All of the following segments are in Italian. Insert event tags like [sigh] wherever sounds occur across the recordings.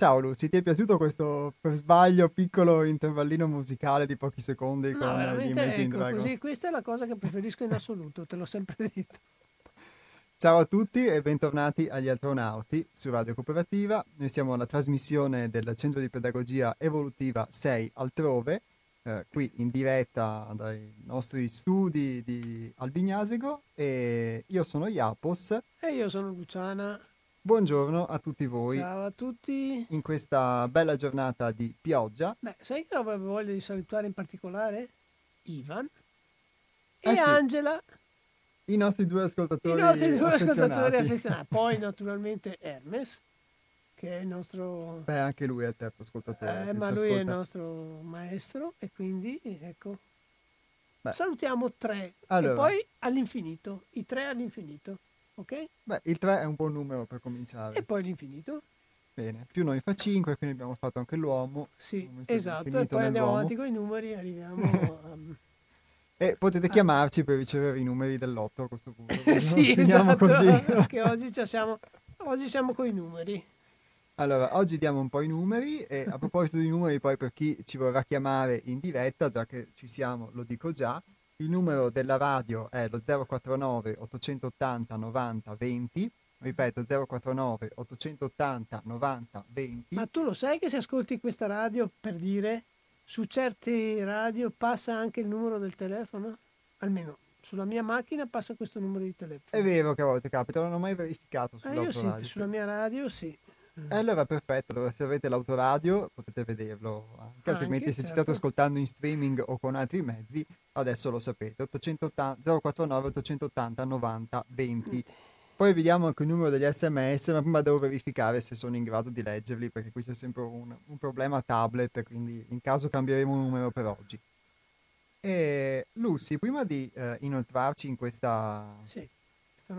Ciao Lucy, ti è piaciuto questo per sbaglio piccolo intervallino musicale di pochi secondi No, con gli veramente, Imagine ecco, Dragons? così, questa è la cosa che preferisco in assoluto, te l'ho sempre [laughs] detto. Ciao a tutti e bentornati agli Astronauti su Radio Cooperativa. Noi siamo alla trasmissione del Centro di Pedagogia Evolutiva 6 altrove, eh, qui in diretta dai nostri studi di Albignasego e io sono Iapos. E io sono Luciana, Buongiorno a tutti voi ciao a tutti. in questa bella giornata di pioggia. Beh, sai che avevo voglia di salutare in particolare? Ivan e Eh sì, Angela, I nostri due i ascoltatori nostri due ascoltatori affezionati. [laughs] Poi naturalmente Hermes, che è il nostro... Beh, anche lui è il terzo ascoltatore. eh, ma lui è il ascolta. nostro maestro e quindi ecco. Beh. Salutiamo tre Allora. e poi all'infinito, i tre all'infinito, ok? Beh, il 3 è un buon numero per cominciare. E poi l'infinito. Bene, più noi fa 5, quindi abbiamo fatto anche l'uomo. Sì, esatto, e poi andiamo avanti con i numeri e arriviamo [laughs] a... E potete Ah. chiamarci per ricevere i numeri dell'otto a questo punto. [laughs] sì, Finiamo esatto, così. [laughs] perché oggi, siamo, oggi siamo con i numeri. Allora, oggi diamo un po' i numeri e a proposito di numeri, poi per chi ci vorrà chiamare in diretta, già che ci siamo, lo dico già, il numero della radio è lo 049 880 90 20, ripeto 049 880 90 20. Ma tu lo sai che se ascolti questa radio, per dire, su certe radio passa anche il numero del telefono? Almeno sulla mia macchina passa questo numero di telefono. È vero che a volte capita, non ho mai verificato Eh, io sì, sulla mia radio sì. E allora perfetto, allora se avete l'autoradio potete vederlo anche, altrimenti Anche, se ci certo. state ascoltando in streaming o con altri mezzi, adesso lo sapete, 880, 049 880 90 20. Poi vediamo anche il numero degli sms, ma prima devo verificare se sono in grado di leggerli, perché qui c'è sempre un, un problema tablet, quindi in caso cambieremo numero per oggi. E Lucy, prima di eh, inoltrarci in questa sì.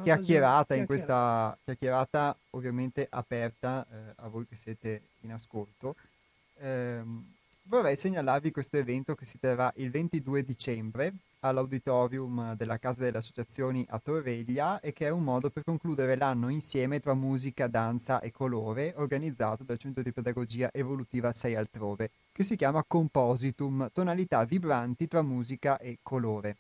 Chiacchierata, in questa chiacchierata ovviamente aperta eh, a voi che siete in ascolto, ehm, vorrei segnalarvi questo evento che si terrà il 22 dicembre all'auditorium della Casa delle Associazioni a Torreglia e che è un modo per concludere l'anno insieme tra musica, danza e colore organizzato dal Centro di Pedagogia Evolutiva 6 altrove, che si chiama Compositum, tonalità vibranti tra musica e colore.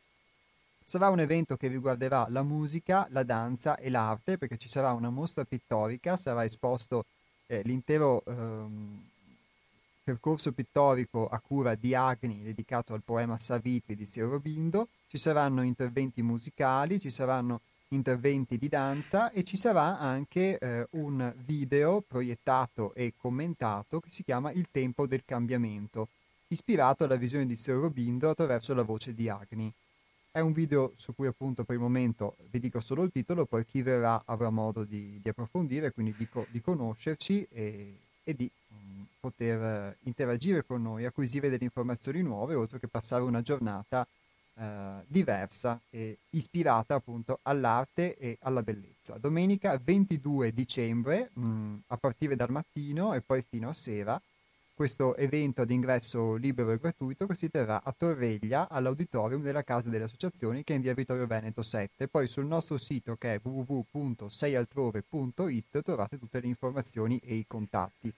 Sarà un evento che riguarderà la musica, la danza e l'arte perché ci sarà una mostra pittorica, sarà esposto eh, l'intero ehm, percorso pittorico a cura di Agni dedicato al poema Savitri di Sri Aurobindo, ci saranno interventi musicali, ci saranno interventi di danza e ci sarà anche eh, un video proiettato e commentato che si chiama Il tempo del cambiamento, ispirato alla visione di Sri Aurobindo attraverso la voce di Agni. È un video su cui appunto per il momento vi dico solo il titolo, poi chi verrà avrà modo di, di approfondire, quindi di, co- di conoscerci e, e di mm, poter eh, interagire con noi, acquisire delle informazioni nuove, oltre che passare una giornata eh, diversa e ispirata appunto all'arte e alla bellezza. Domenica 22 dicembre, mm, a partire dal mattino e poi fino a sera, questo evento ad ingresso libero e gratuito che si terrà a Torreglia all'auditorium della Casa delle Associazioni che è in via Vittorio Veneto 7. Poi sul nostro sito che è www.seialtrove.it trovate tutte le informazioni e i contatti.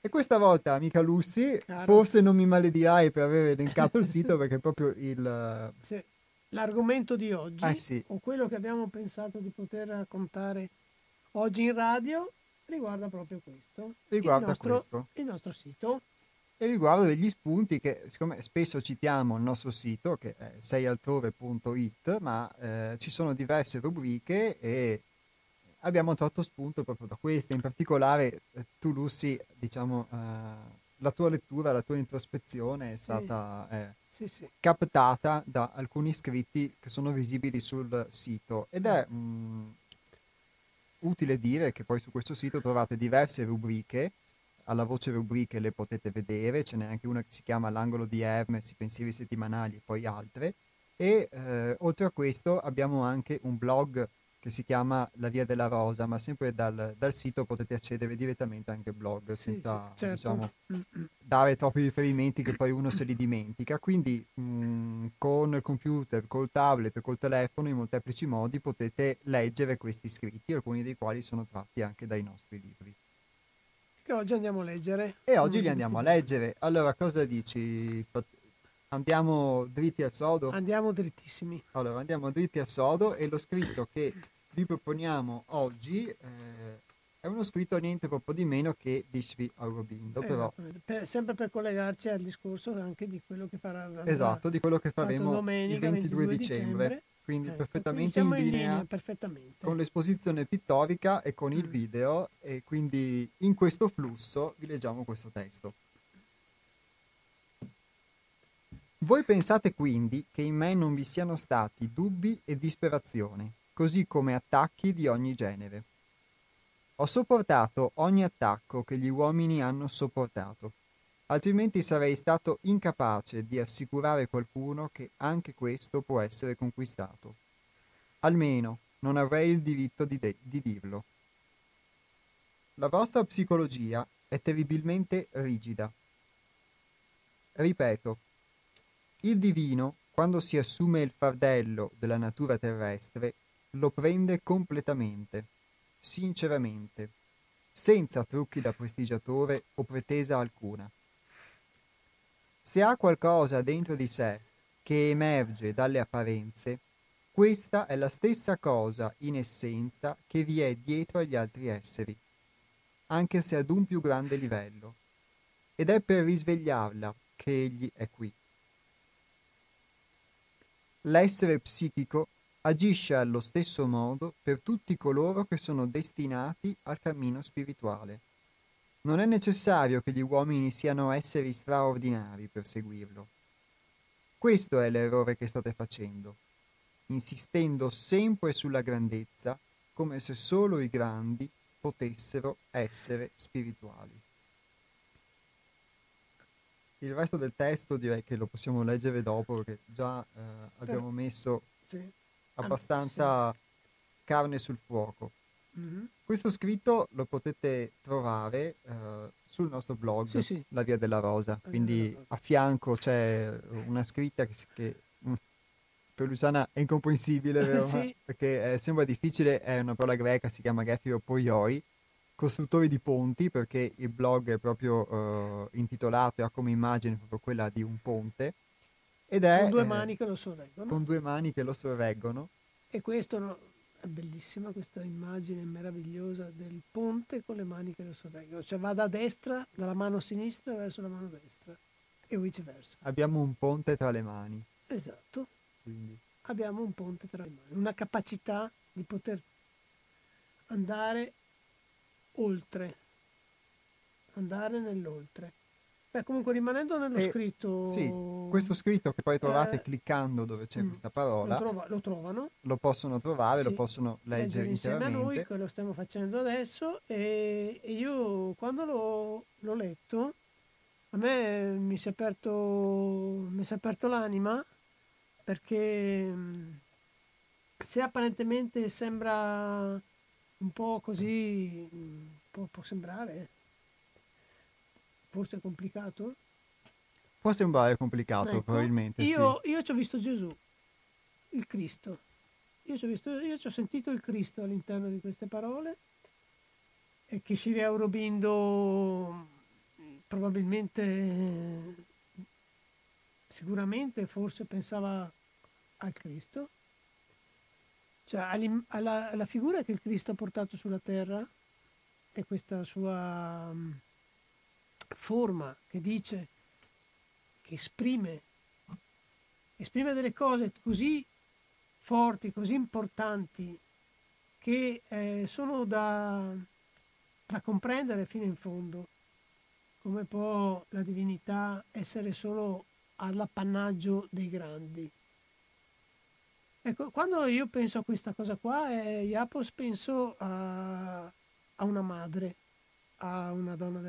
E questa volta, amica Lucy, Caro. forse non mi maledirai per aver elencato il sito perché proprio il... [laughs] Sì. L'argomento di oggi, Eh sì. o quello che abbiamo pensato di poter raccontare oggi in radio, riguarda proprio questo. Riguarda il nostro, questo. Il nostro sito. e riguardo degli spunti che siccome spesso citiamo il nostro sito che è seialtrove.it ma eh, ci sono diverse rubriche e abbiamo tratto spunto proprio da queste in particolare eh, tu Lucy diciamo eh, la tua lettura la tua introspezione è Sì. stata eh, Sì, sì. captata da alcuni scritti che sono visibili sul sito ed è mh, utile dire che poi su questo sito trovate diverse rubriche alla voce rubriche le potete vedere, ce n'è anche una che si chiama L'angolo di Hermes, i pensieri settimanali e poi altre. E eh, oltre a questo abbiamo anche un blog che si chiama La Via della Rosa, ma sempre dal, dal sito potete accedere direttamente anche al blog Sì, senza sì, certo. diciamo, Mm, mm. dare troppi riferimenti che poi uno se li dimentica. Quindi mh, con il computer, col tablet, col telefono, in molteplici modi potete leggere questi scritti, alcuni dei quali sono tratti anche dai nostri libri. Che oggi andiamo a leggere. E oggi li andiamo a leggere. Allora, cosa dici? Andiamo dritti al sodo? Andiamo drittissimi. Allora, andiamo dritti al sodo e lo scritto che vi proponiamo oggi eh, è uno scritto niente proprio di meno che di Sri Aurobindo, però... Per, sempre per collegarci al discorso anche di quello che farà... Esatto, di quello che faremo domenica, il 22, 22 dicembre. dicembre quindi ecco, perfettamente quindi in, linea in linea perfettamente. con l'esposizione pittorica e con il mm. video e quindi in questo flusso vi leggiamo questo testo. Voi pensate quindi che in me non vi siano stati dubbi e disperazione, così come attacchi di ogni genere. Ho sopportato ogni attacco che gli uomini hanno sopportato, altrimenti sarei stato incapace di assicurare qualcuno che anche questo può essere conquistato. Almeno non avrei il diritto di, de- di dirlo. La vostra psicologia è terribilmente rigida. Ripeto, il divino, quando si assume il fardello della natura terrestre, lo prende completamente, sinceramente, senza trucchi da prestigiatore o pretesa alcuna. Se ha qualcosa dentro di sé che emerge dalle apparenze, questa è la stessa cosa in essenza che vi è dietro agli altri esseri, anche se ad un più grande livello, ed è per risvegliarla che egli è qui. L'essere psichico agisce allo stesso modo per tutti coloro che sono destinati al cammino spirituale. Non è necessario che gli uomini siano esseri straordinari per seguirlo. Questo è l'errore che state facendo, insistendo sempre sulla grandezza come se solo i grandi potessero essere spirituali. Il resto del testo direi che lo possiamo leggere dopo perché già eh, abbiamo messo sì. abbastanza carne sul fuoco. Mm-hmm. Questo scritto lo potete trovare uh, sul nostro blog, sì, sì. La Via della Rosa, quindi a fianco c'è una scritta che, che mm, per Luciana è incomprensibile, [laughs] sì. perché eh, sembra difficile, è una parola greca, si chiama Gefiro Poioi, costruttori di ponti, perché il blog è proprio uh, intitolato e ha come immagine proprio quella di un ponte. Ed è, con due eh, mani che lo sorreggono. Con due mani che lo sorreggono. E questo no, è bellissima questa immagine meravigliosa del ponte con le mani che lo sorreggono. Cioè va da destra, dalla mano sinistra verso la mano destra e viceversa. Abbiamo un ponte tra le mani. Esatto. Quindi. Abbiamo un ponte tra le mani, una capacità di poter andare oltre, andare nell'oltre. Beh, comunque rimanendo nello e, scritto... Sì, questo scritto che poi trovate eh, cliccando dove c'è mm, questa parola... Lo, trova, lo, trovano. Lo possono trovare, sì, lo possono leggere insieme a noi, che lo stiamo facendo adesso, e, e io quando l'ho, l'ho, letto, a me mi si è aperto, mi si è aperto l'anima, perché mm, se apparentemente sembra un po' così, mm, può, può sembrare forse complicato? Può sembrare complicato, ecco, probabilmente. Io, sì. io ci ho visto Gesù, il Cristo. Io ci ho, visto, io ci ho sentito il Cristo all'interno di queste parole e che Shiri Aurobindo probabilmente, sicuramente, forse pensava al Cristo, cioè alla, alla figura che il Cristo ha portato sulla terra e questa sua forma che dice, che esprime, esprime delle cose così forti, così importanti, che eh, sono da, da comprendere fino in fondo. Come può la divinità essere solo all'appannaggio dei grandi? Ecco, quando io penso a questa cosa qua, eh, Iapos penso a, a una madre a una donna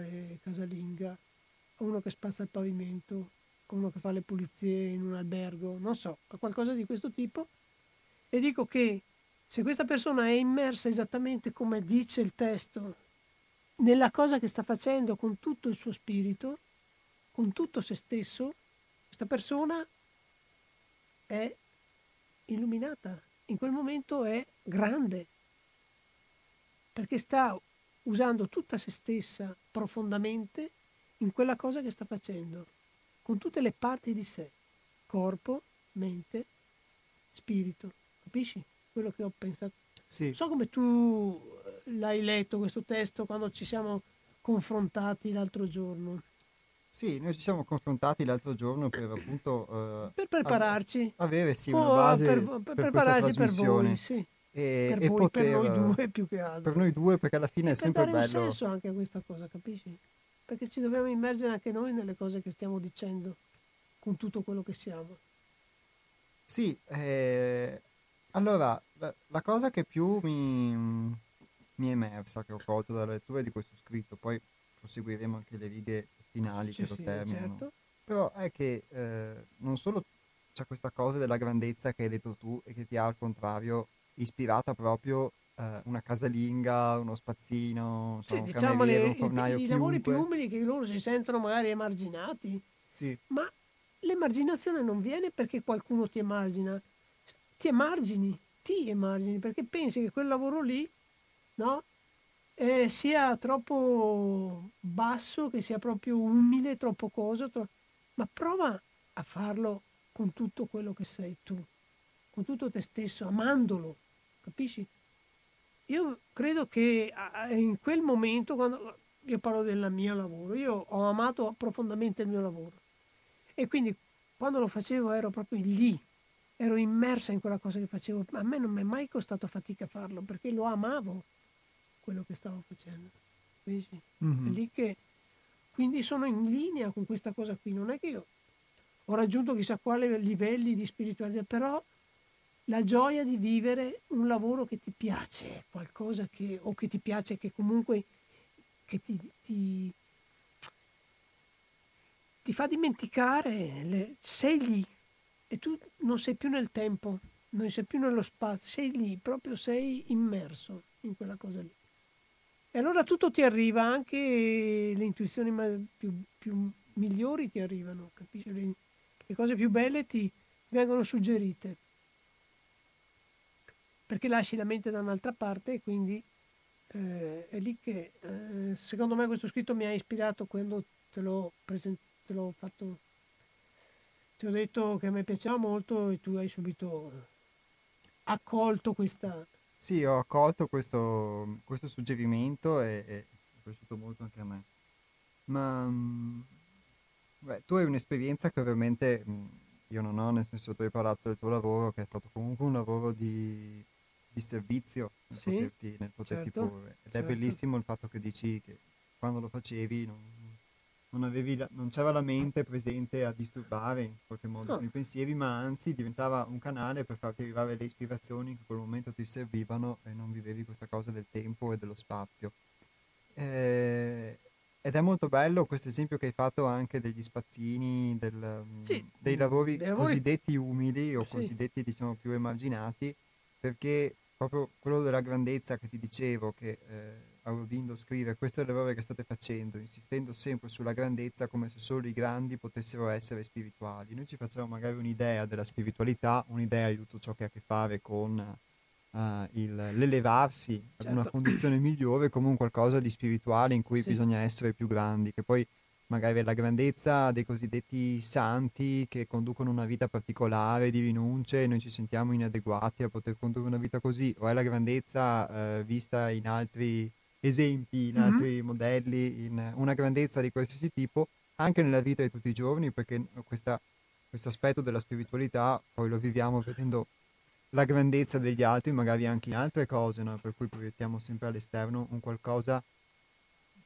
casalinga, a uno che spazza il pavimento, a uno che fa le pulizie in un albergo, non so, a qualcosa di questo tipo. E dico che se questa persona è immersa esattamente come dice il testo, nella cosa che sta facendo con tutto il suo spirito, con tutto se stesso, questa persona è illuminata, in quel momento è grande, perché sta usando tutta se stessa profondamente in quella cosa che sta facendo, con tutte le parti di sé, corpo, mente, spirito. Capisci quello che ho pensato? Sì. So come tu eh, l'hai letto questo testo quando ci siamo confrontati l'altro giorno. Sì, noi ci siamo confrontati l'altro giorno per appunto eh, per prepararci. avere sì una base per, per, per prepararci per voi, sì. E, per, e voi, poter, per noi due più che altro. Per noi due perché alla fine è sempre per bello. dare un senso anche a questa cosa, capisci? Perché ci dobbiamo immergere anche noi nelle cose che stiamo dicendo con tutto quello che siamo. Sì, eh, allora la, la, cosa che più mi, mi, è emersa, che ho colto dalla lettura di questo scritto, poi proseguiremo anche le righe finali sì, che lo sì, terminano. Certo. Però è che eh, non solo c'è questa cosa della grandezza che hai detto tu e che ti ha al contrario ispirata proprio eh, una casalinga, uno spazzino, sì, un diciamo le, un fornaio, i, i lavori più umili che loro si sentono magari emarginati. Sì. Ma l'emarginazione non viene perché qualcuno ti emargina, ti emargini, ti emargini perché pensi che quel lavoro lì, no? Eh, sia troppo basso, che sia proprio umile, troppo cosa, tro... ma prova a farlo con tutto quello che sei tu, con tutto te stesso, amandolo, capisci? Io credo che in quel momento, quando io parlo del mio lavoro, io ho amato profondamente il mio lavoro e quindi quando lo facevo ero proprio lì, ero immersa in quella cosa che facevo, a me non mi è mai costato fatica farlo perché lo amavo quello che stavo facendo. Mm-hmm. Che quindi sono in linea con questa cosa qui. Non è che io ho raggiunto chissà quale livelli di spiritualità, però la gioia di vivere un lavoro che ti piace, qualcosa che, o che ti piace, che comunque che ti, ti, ti fa dimenticare, le, sei lì e tu non sei più nel tempo, non sei più nello spazio, sei lì, proprio sei immerso in quella cosa lì. E allora tutto ti arriva, anche le intuizioni più, più migliori ti arrivano, capisci? Le, le, cose più belle ti vengono suggerite. Perché lasci la mente da un'altra parte e quindi eh, è lì che eh, secondo me questo scritto mi ha ispirato quando te l'ho, present- te l'ho fatto. Ti ho detto che a me piaceva molto e tu hai subito accolto questa, sì, ho accolto questo, questo suggerimento e, e, è piaciuto molto anche a me. Ma mm, beh, tu hai un'esperienza che ovviamente mm, io non ho, nel senso tu hai parlato del tuo lavoro, che è stato comunque un lavoro di, di servizio nel sì, poterti, nel poterti certo, porre. Ed certo. è bellissimo il fatto che dici che quando lo facevi non, non, avevi la, non c'era la mente presente a disturbare in qualche modo no. i pensieri, ma anzi diventava un canale per farti arrivare le ispirazioni che in quel momento ti servivano e non vivevi questa cosa del tempo e dello spazio. Eh, ed è molto bello questo esempio che hai fatto anche degli spazzini, del, sì, dei lavori, lavori cosiddetti umili o sì. cosiddetti diciamo più emarginati, perché proprio quello della grandezza che ti dicevo, che eh, Aurobindo scrive questo è l'errore che state facendo, insistendo sempre sulla grandezza come se solo i grandi potessero essere spirituali. Noi ci facciamo magari un'idea della spiritualità, un'idea di tutto ciò che ha a che fare con uh, il, l'elevarsi certo. ad una certo. condizione migliore come un qualcosa di spirituale in cui sì. bisogna essere più grandi, che poi magari è la grandezza dei cosiddetti santi che conducono una vita particolare di rinunce e noi ci sentiamo inadeguati a poter condurre una vita così, o è la grandezza eh, vista in altri esempi, in mm-hmm. altri modelli, in una grandezza di qualsiasi tipo, anche nella vita di tutti i giorni, perché questo aspetto della spiritualità poi lo viviamo vedendo la grandezza degli altri, magari anche in altre cose, no? per cui proiettiamo sempre all'esterno un qualcosa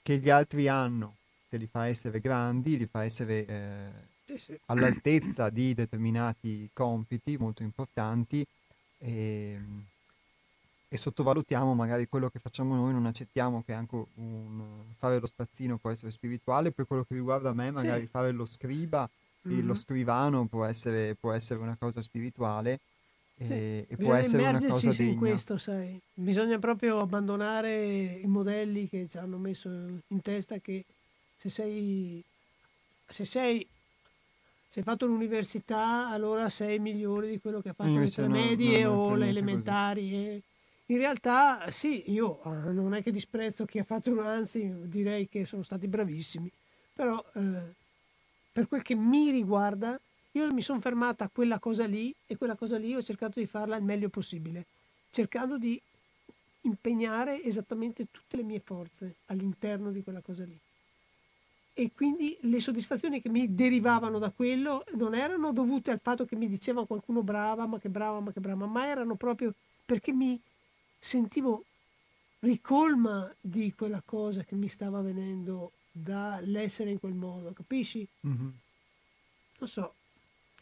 che gli altri hanno, che li fa essere grandi, li fa essere eh, sì, sì. all'altezza di determinati compiti molto importanti. E, e sottovalutiamo magari quello che facciamo noi, non accettiamo che anche un, fare lo spazzino può essere spirituale, per quello che riguarda me magari sì. fare lo scriba mm-hmm. lo scrivano può essere, può essere una cosa spirituale e, sì. e può essere una cosa degna. in questo, sai. Bisogna proprio abbandonare i modelli che ci hanno messo in testa che se sei, se sei se hai fatto l'università allora sei migliore di quello che ha fatto Invece le tre no, medie o le elementari. In realtà sì, io eh, non è che disprezzo chi ha fatto un anzi, direi che sono stati bravissimi, però eh, per quel che mi riguarda io mi sono fermata a quella cosa lì e quella cosa lì ho cercato di farla il meglio possibile, cercando di impegnare esattamente tutte le mie forze all'interno di quella cosa lì. E quindi le soddisfazioni che mi derivavano da quello non erano dovute al fatto che mi diceva qualcuno brava, ma che brava, ma che brava, ma erano proprio perché mi sentivo ricolma di quella cosa che mi stava avvenendo dall'essere in quel modo, capisci? Mm-hmm. Non so,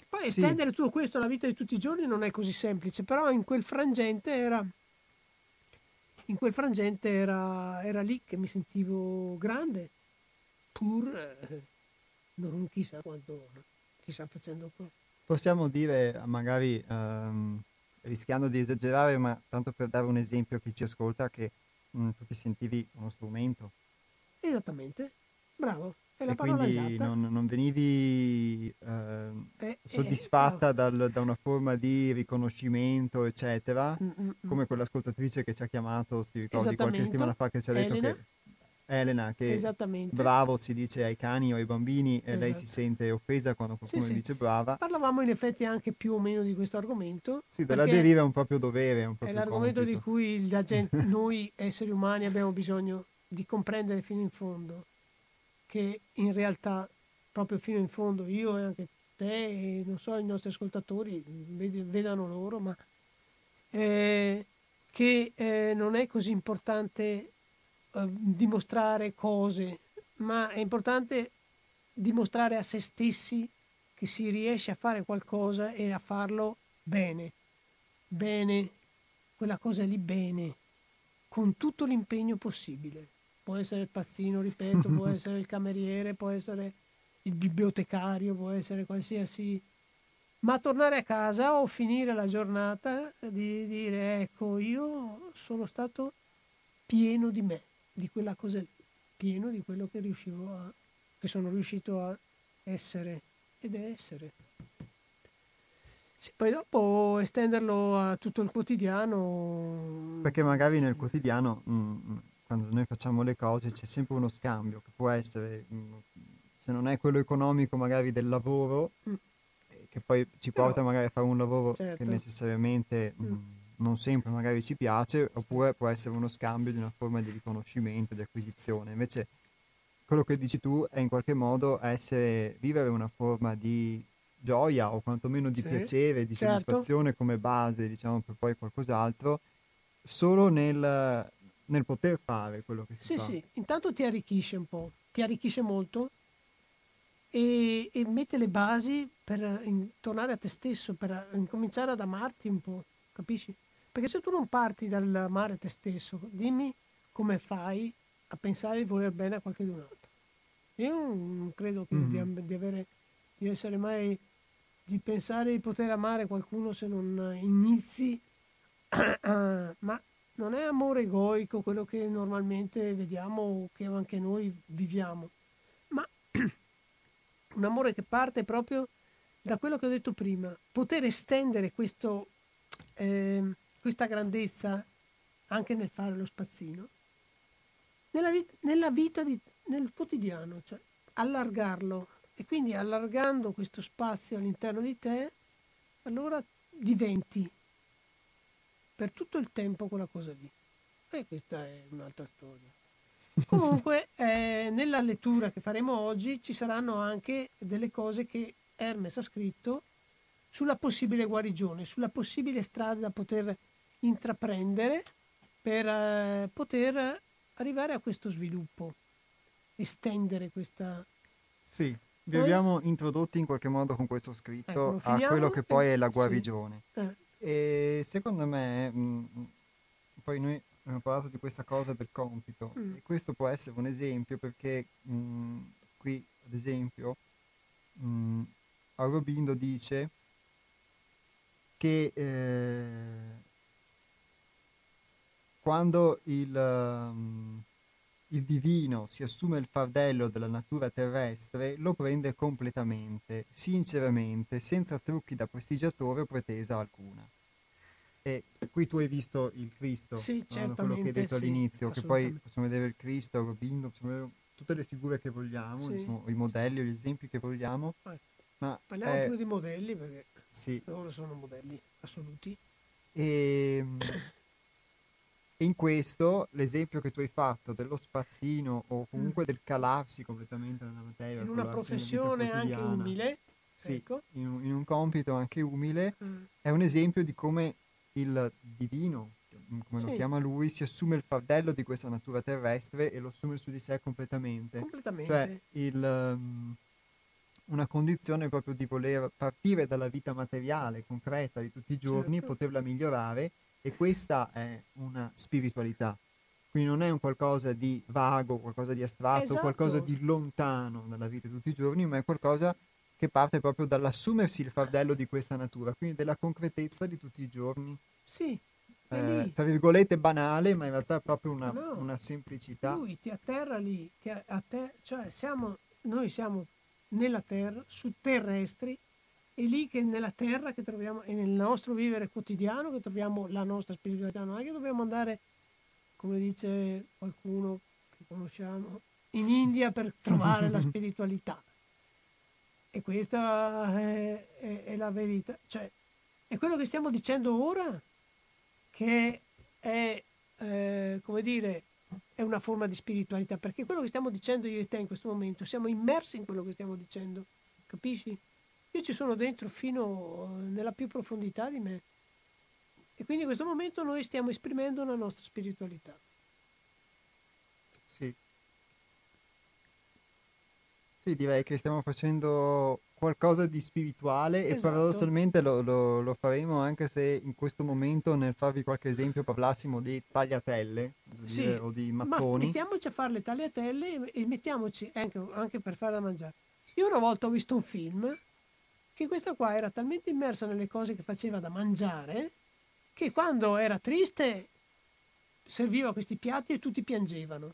poi sì. estendere tutto questo alla vita di tutti i giorni non è così semplice, però in quel frangente era, in quel frangente era, era lì che mi sentivo grande, pur eh, non chissà quanto, chissà facendo. Possiamo dire, magari ehm, rischiando di esagerare, ma tanto per dare un esempio a chi ci ascolta, che mh, tu ti sentivi uno strumento. Esattamente, bravo. È la e parola quindi non, non venivi eh, eh, soddisfatta eh, dal, da una forma di riconoscimento, eccetera, mm, mm, mm. come quell'ascoltatrice che ci ha chiamato, si ricordi qualche settimana fa che ci ha detto Elena. che Elena che bravo si dice ai cani o ai bambini e esatto. lei si esatto. sente offesa quando qualcuno sì, gli dice brava. Parlavamo in effetti anche più o meno di questo argomento. Sì, della deriva è un proprio dovere. Un proprio è l'argomento compito. di cui gente, [laughs] noi esseri umani abbiamo bisogno di comprendere fino in fondo che in realtà proprio fino in fondo io e anche te e non so i nostri ascoltatori vedano loro, ma eh, che eh, non è così importante eh, dimostrare cose, ma è importante dimostrare a se stessi che si riesce a fare qualcosa e a farlo bene, bene, quella cosa lì bene, con tutto l'impegno possibile. Può essere il pazzino, ripeto, può [laughs] essere il cameriere, può essere il bibliotecario, può essere qualsiasi... Ma tornare a casa o finire la giornata di dire ecco, io sono stato pieno di me, di quella cosa pieno di quello che riuscivo a, che sono riuscito a essere ed essere. Sì, poi dopo estenderlo a tutto il quotidiano. Perché magari nel quotidiano mh, mm, mm, quando noi facciamo le cose c'è sempre uno scambio che può essere, mm, se non è quello economico magari del lavoro, mm. Eh, che poi ci porta Però, magari a fare un lavoro certo. che necessariamente mm. mh, mm, non sempre magari ci piace, oppure può essere uno scambio di una forma di riconoscimento, di acquisizione. Invece quello che dici tu è in qualche modo essere, vivere una forma di gioia o quantomeno di sì, piacere, di certo. soddisfazione come base, diciamo, per poi qualcos'altro, solo nel, nel poter fare quello che si sì, fa. Sì, sì, intanto ti arricchisce un po', ti arricchisce molto e, e mette le basi per in, tornare a te stesso, per incominciare ad amarti un po', capisci? Perché se tu non parti dall'amare te stesso, dimmi come fai a pensare di voler bene a qualcun altro. Io non credo mm-hmm. di, di, avere, di essere mai, di pensare di poter amare qualcuno se non inizi, [clears throat] ma non è amore egoico quello che normalmente vediamo o che anche noi viviamo, ma [clears throat] un amore che parte proprio da quello che ho detto prima, poter estendere questo, eh, questa grandezza anche nel fare lo spazzino, nella, vita, nella vita di, nel quotidiano, cioè allargarlo e quindi allargando questo spazio all'interno di te, allora diventi per tutto il tempo quella cosa lì. E questa è un'altra storia. [laughs] Comunque, eh, nella lettura che faremo oggi ci saranno anche delle cose che Hermes ha scritto sulla possibile guarigione, sulla possibile strada da poter intraprendere per eh, poter arrivare a questo sviluppo, estendere questa... Sì, vi abbiamo introdotti in qualche modo con questo scritto ecco, a quello che poi è la guarigione. Sì. Eh. E secondo me, mh, mm, mm, poi noi abbiamo parlato di questa cosa del compito mm. e questo può essere un esempio perché mh, mm, qui, ad esempio, mh, Aurobindo dice che eh, quando il, um, il divino si assume il fardello della natura terrestre, lo prende completamente, sinceramente, senza trucchi da prestigiatore o pretesa alcuna. E qui tu hai visto il Cristo, Sì, no? quello che hai detto sì, all'inizio, che poi possiamo vedere il Cristo, il Robino, possiamo vedere tutte le figure che vogliamo, Sì. diciamo, i modelli gli esempi che vogliamo, ma Parliamo è- più di modelli perché sì, loro sono modelli assoluti. E e in questo l'esempio che tu hai fatto dello spazzino o comunque del calarsi completamente nella materia, In una professione anche umile, sì, ecco. in, un, in un compito anche umile, Mm. è un esempio di come il divino, come lo Sì. chiama lui, si assume il fardello di questa natura terrestre e lo assume su di sé completamente. completamente. Cioè, il, um, una condizione proprio di voler partire dalla vita materiale, concreta di tutti i giorni, Certo. poterla migliorare e questa è una spiritualità. Quindi non è un qualcosa di vago, qualcosa di astratto, Esatto. qualcosa di lontano dalla vita di tutti i giorni, ma è qualcosa che parte proprio dall'assumersi il fardello di questa natura, quindi della concretezza di tutti i giorni, sì, eh, tra virgolette banale, ma in realtà è proprio una, No. una semplicità. Lui ti atterra lì, ti a, a te- cioè siamo, noi siamo nella terra, su terrestri, è lì che nella terra che troviamo, e nel nostro vivere quotidiano che troviamo la nostra spiritualità, non è che dobbiamo andare, come dice qualcuno che conosciamo, in India per trovare la [laughs] spiritualità. E questa è, è- è la verità, cioè è quello che stiamo dicendo ora che è, eh, come dire, è una forma di spiritualità, perché quello che stiamo dicendo io e te in questo momento, siamo immersi in quello che stiamo dicendo, capisci? Io ci sono dentro fino nella più profondità di me e quindi in questo momento noi stiamo esprimendo la nostra spiritualità. Sì. Sì, direi che stiamo facendo qualcosa di spirituale e Esatto. paradossalmente lo, lo- lo faremo anche se in questo momento nel farvi qualche esempio parlassimo di tagliatelle Sì, dire, o di Ma mattoni. mettiamoci a fare le tagliatelle e, e mettiamoci anche, anche per fare da mangiare. Io una volta ho visto un film che questa qua era talmente immersa nelle cose che faceva da mangiare che quando era triste serviva questi piatti e tutti piangevano.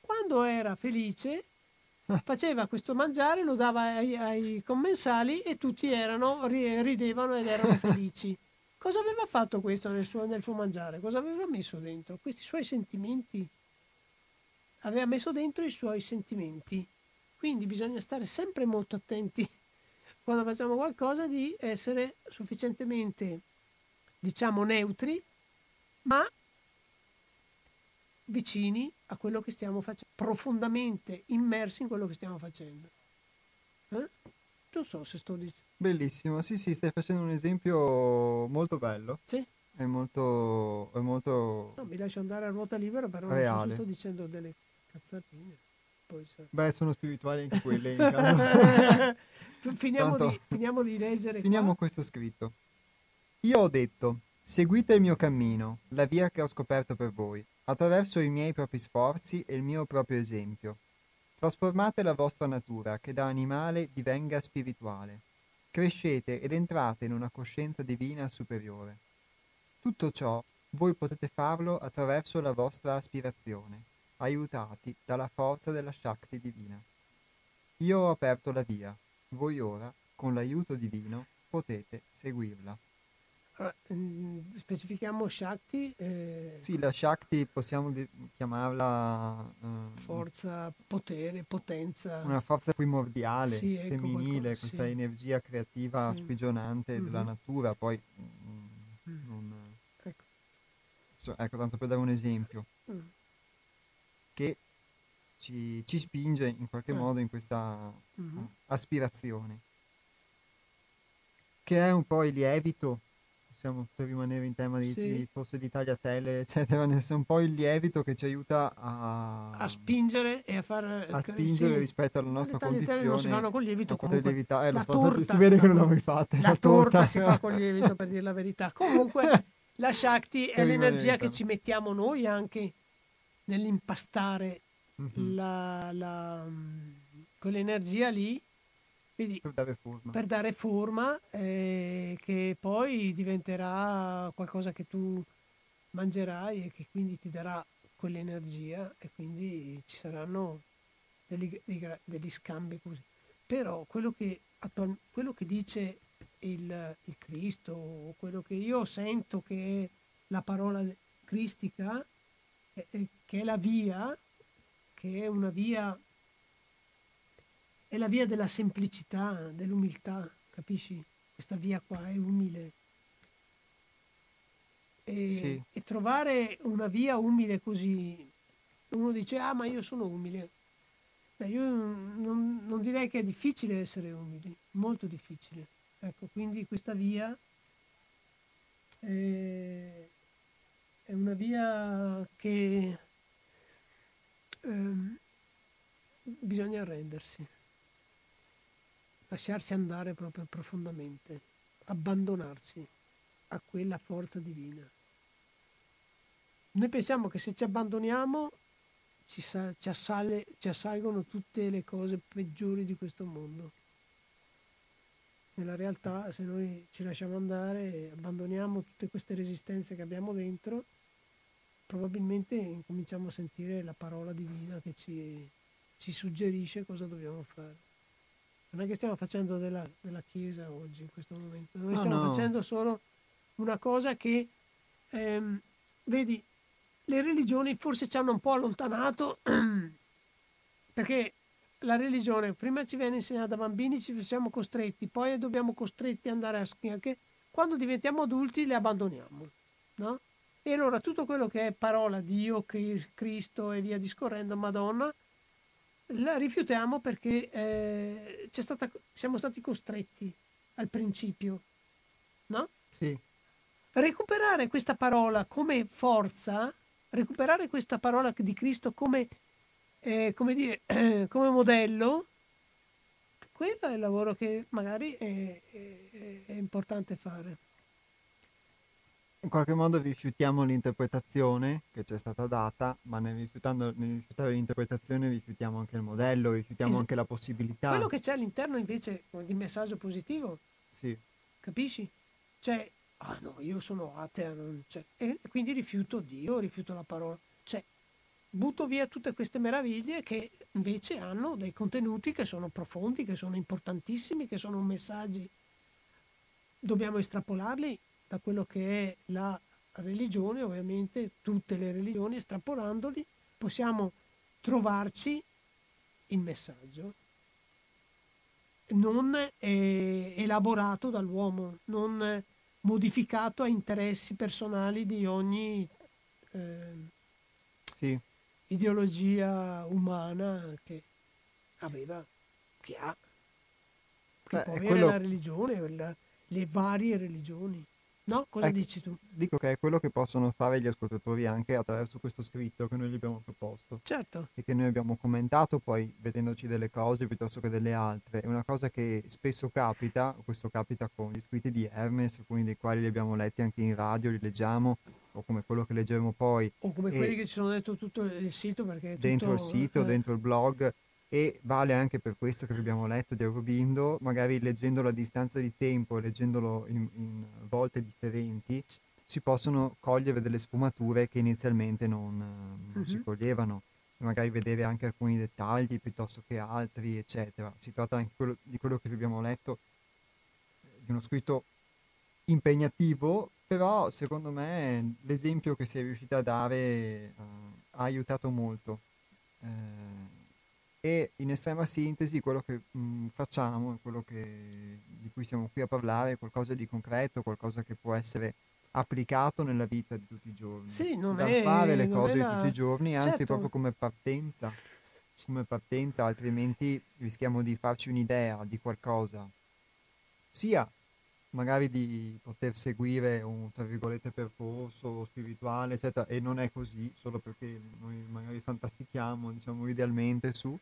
Quando era felice faceva questo mangiare, lo dava ai, ai commensali e tutti erano, ri- ridevano ed erano felici. Cosa aveva fatto questo nel suo, nel suo mangiare? Cosa aveva messo dentro? Questi suoi sentimenti. Aveva messo dentro i suoi sentimenti. Quindi bisogna stare sempre molto attenti [laughs] quando facciamo qualcosa di essere sufficientemente, diciamo, neutri, ma vicini a quello che stiamo facendo, profondamente immersi in quello che stiamo facendo. Eh? Non so se sto dicendo. Bellissimo, sì sì, stai facendo un esempio molto bello, Sì? è molto, è molto... No, mi lascio andare a ruota libera, però non so sto dicendo delle cazzatine. Poi se- Beh, sono spirituali anche quelle [laughs] finiamo, Tanto- di, finiamo di leggere. qua. Finiamo questo scritto. Io ho detto, seguite il mio cammino, la via che ho scoperto per voi, attraverso i miei propri sforzi e il mio proprio esempio. Trasformate la vostra natura, che da animale divenga spirituale. Crescete ed entrate in una coscienza divina superiore. Tutto ciò voi potete farlo attraverso la vostra aspirazione, aiutati dalla forza della Shakti divina. Io ho aperto la via, voi ora, con l'aiuto divino, potete seguirla. Mm, specifichiamo Shakti, eh, Sì, la Shakti possiamo di- chiamarla eh, forza, potere, potenza. una forza primordiale, Sì, ecco, femminile, qualcosa- questa sì. energia creativa Sì. sprigionante della Mhm. natura, poi mm, Mm. non- Ecco. so- ecco, tanto per dare un esempio, Mm. che ci, ci spinge in qualche Eh. modo in questa eh, aspirazione, che è un po' il lievito, possiamo per rimanere in tema di, Sì. di- forse di tagliatelle, eccetera, nel senso un po' il lievito che ci aiuta a, A spingere e a far... a spingere sì. rispetto alla nostra Le condizione. non si fanno con lievito, comunque lievitare. Eh, lo la so, [laughs] torta si vede che non con- la vuoi fatta. La torta si fa con [laughs] lievito per dire la verità. Comunque la Shakti è l'energia che ci mettiamo noi anche nell'impastare Mhm, la, la, mm, quell'energia lì quindi Per dare forma. per dare forma eh, che poi diventerà qualcosa che tu mangerai e che quindi ti darà quell'energia e quindi ci saranno degli, degli scambi così. Però quello che, attual- quello che dice il, il Cristo, quello che io sento che è la parola cristica, che è la via, che è una via, è la via della semplicità, dell'umiltà, capisci? Questa via qua è umile. E, sì. e trovare una via umile così, uno dice, ah ma io sono umile. Beh, io non, non direi che è difficile essere umili, molto difficile. Ecco, quindi questa via è, è una via che ehm, bisogna arrendersi, lasciarsi andare proprio profondamente, abbandonarsi a quella forza divina. Noi pensiamo che se ci abbandoniamo ci, sa, ci, assale, ci assalgono tutte le cose peggiori di questo mondo nella realtà se noi ci lasciamo andare abbandoniamo tutte queste resistenze che abbiamo dentro, probabilmente incominciamo a sentire la parola divina che ci, ci suggerisce cosa dobbiamo fare. Non è che stiamo facendo della, della Chiesa oggi in questo momento, noi stiamo no. facendo solo una cosa che, ehm, vedi, le religioni forse ci hanno un po' allontanato [clears throat] perché la religione prima ci viene insegnata da bambini, ci siamo costretti, poi dobbiamo costretti ad andare a schiena, quando diventiamo adulti le abbandoniamo, no? E allora tutto quello che è parola Dio, Cristo e via discorrendo, Madonna, la rifiutiamo perché eh, stata, siamo stati costretti al principio, no? Sì. Recuperare questa parola come forza, recuperare questa parola di Cristo come eh, come, dire, [clears throat] come modello, quello è il lavoro che magari è, è, è importante fare. In qualche modo rifiutiamo l'interpretazione che ci è stata data, ma nel, nel rifiutare l'interpretazione rifiutiamo anche il modello, rifiutiamo es- anche la possibilità. Quello che c'è all'interno invece di messaggio positivo. Sì. Capisci? Cioè, ah no, io sono atea, cioè, e quindi rifiuto Dio, rifiuto la parola. Cioè, butto via tutte queste meraviglie che invece hanno dei contenuti che sono profondi, che sono importantissimi, che sono messaggi. Dobbiamo estrapolarli da quello che è la religione, ovviamente tutte le religioni, estrapolandoli possiamo trovarci il messaggio non elaborato dall'uomo, non modificato a interessi personali di ogni eh, sì ideologia umana che aveva, che ha, che Beh, poi quello... era la religione, la, le varie religioni. No? Cosa ecco, dici tu? Dico che è quello che possono fare gli ascoltatori anche attraverso questo scritto che noi gli abbiamo proposto. Certo. E che noi abbiamo commentato poi vedendoci delle cose piuttosto che delle altre. È una cosa che spesso capita, questo capita con gli scritti di Hermes, alcuni dei quali li abbiamo letti anche in radio, li leggiamo, o come quello che leggeremo poi. O come quelli che ci sono dentro tutto il sito perché... Dentro tutto, il sito, eh. dentro il blog e vale anche per questo che abbiamo letto di Aurobindo, magari leggendolo a distanza di tempo e leggendolo in, in, volte differenti, si possono cogliere delle sfumature che inizialmente non, non uh-huh. si coglievano, magari vedere anche alcuni dettagli piuttosto che altri, eccetera. Si tratta anche quello, di quello che abbiamo letto, di uno scritto impegnativo, però secondo me l'esempio che si è riuscita a dare uh, ha aiutato molto. Eh, e in estrema sintesi quello che mh, mhmm, facciamo, quello che, di cui siamo qui a parlare, è qualcosa di concreto, qualcosa che può essere applicato nella vita di tutti i giorni. Sì, non da è, fare le cose la... di tutti i giorni, anzi certo. proprio come partenza, come partenza, altrimenti rischiamo di farci un'idea di qualcosa, sia magari di poter seguire un tra virgolette percorso spirituale, eccetera, e non è così, solo perché noi magari fantastichiamo, diciamo, idealmente su,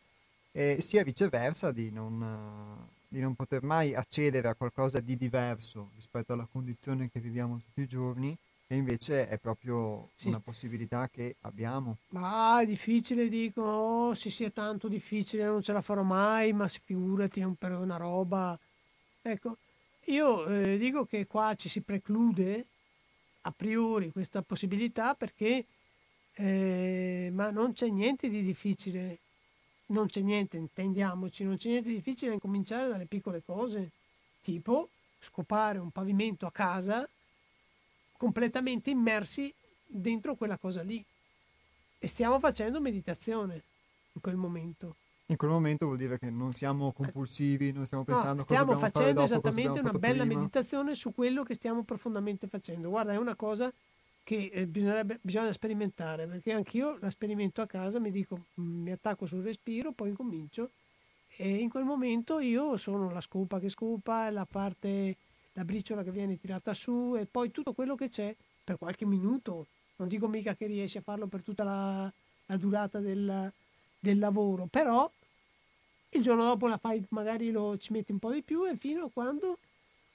e sia viceversa di non, di non poter mai accedere a qualcosa di diverso rispetto alla condizione che viviamo tutti i giorni e invece è proprio sì. una possibilità che abbiamo. Ma è difficile, dico, oh, sì, sì, è tanto difficile, non ce la farò mai, ma figurati, è per una roba. Ecco, io eh, dico che qua ci si preclude a priori questa possibilità perché eh, ma non c'è niente di difficile non c'è niente, intendiamoci, non c'è niente di difficile a incominciare dalle piccole cose, tipo scopare un pavimento a casa completamente immersi dentro quella cosa lì e stiamo facendo meditazione in quel momento. In quel momento vuol dire che non siamo compulsivi, non stiamo pensando no, stiamo facendo dopo, esattamente una bella prima. meditazione su quello che stiamo profondamente facendo. Guarda, è una cosa che eh, bisogna sperimentare, perché anch'io la sperimento a casa, mi dico, mm, mi attacco sul respiro, poi incomincio e in quel momento io sono la scopa che scopa, la parte, la briciola che viene tirata su e poi tutto quello che c'è per qualche minuto. Non dico mica che riesci a farlo per tutta la, la durata del, del lavoro, però il giorno dopo la fai, magari lo, ci metti un po' di più e fino a quando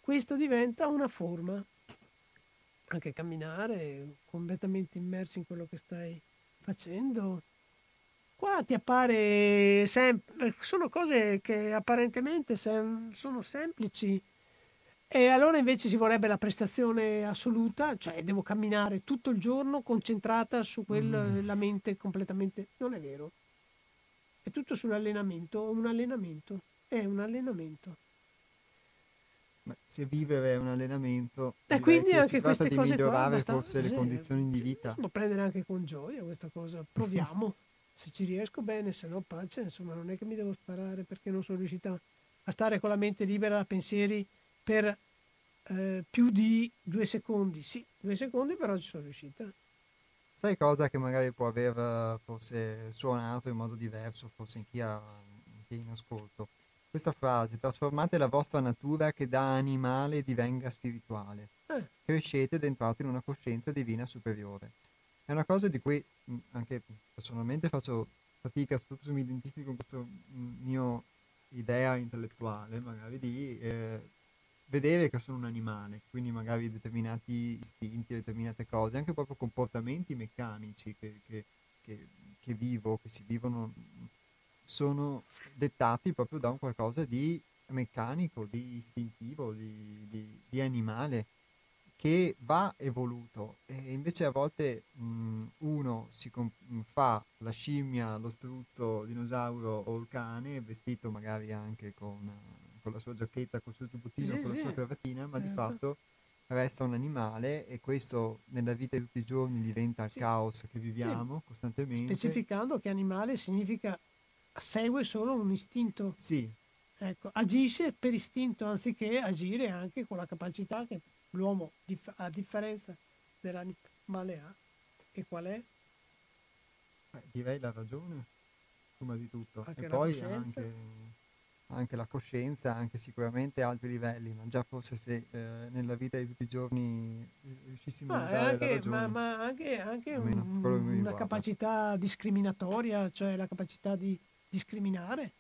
questo diventa una forma. Anche camminare completamente immersi in quello che stai facendo. Qua ti appare sempre, sono cose che apparentemente sem- sono semplici e allora invece ci vorrebbe la prestazione assoluta, cioè devo camminare tutto il giorno concentrata su quello, mm. la mente completamente... Non è vero. È tutto sull'allenamento, un allenamento, è un allenamento. Ma se vivere è un allenamento, e quindi anche si tratta di migliorare forse le condizioni di vita. Può prendere anche con gioia questa cosa, proviamo. [laughs] se ci riesco bene, se no pace, insomma non è che mi devo sparare perché non sono riuscita a stare con la mente libera da pensieri per eh, più di due secondi. Sì, due secondi però ci sono riuscita. Sai cosa che magari può aver eh, forse suonato in modo diverso, forse in chi, ha, in chi è in ascolto? Questa frase, trasformate la vostra natura che da animale divenga spirituale. Eh. Crescete ed entrate in una coscienza divina superiore. È una cosa di cui anche personalmente faccio fatica, soprattutto se mi identifico con questa mia idea intellettuale, magari di eh, vedere che sono un animale, quindi magari determinati istinti, determinate cose, anche proprio comportamenti meccanici che, che, che, che vivo, che si vivono, sono dettati proprio da un qualcosa di meccanico, di istintivo, di, di, di animale che va evoluto e invece a volte mh, uno si comp- fa la scimmia, lo struzzo, il dinosauro o il cane vestito magari anche con con la sua giacchetta, col suo giubbottino, sì, con sì. la sua cravatina, ma certo. di fatto resta un animale e questo nella vita di tutti i giorni diventa il sì. caos che viviamo costantemente. Specificando che animale significa segue solo un istinto. Sì. Ecco, agisce per istinto anziché agire anche con la capacità che l'uomo, a differenza dell'animale, ha. E qual è? Eh, direi la ragione, prima di tutto. Anche e poi anche anche la coscienza, anche sicuramente a alti livelli, ma già forse se eh, nella vita di tutti i giorni riuscissimo ah, a usare anche, la ragione, ma, ma anche, anche un, una capacità discriminatoria, cioè la capacità di discriminare.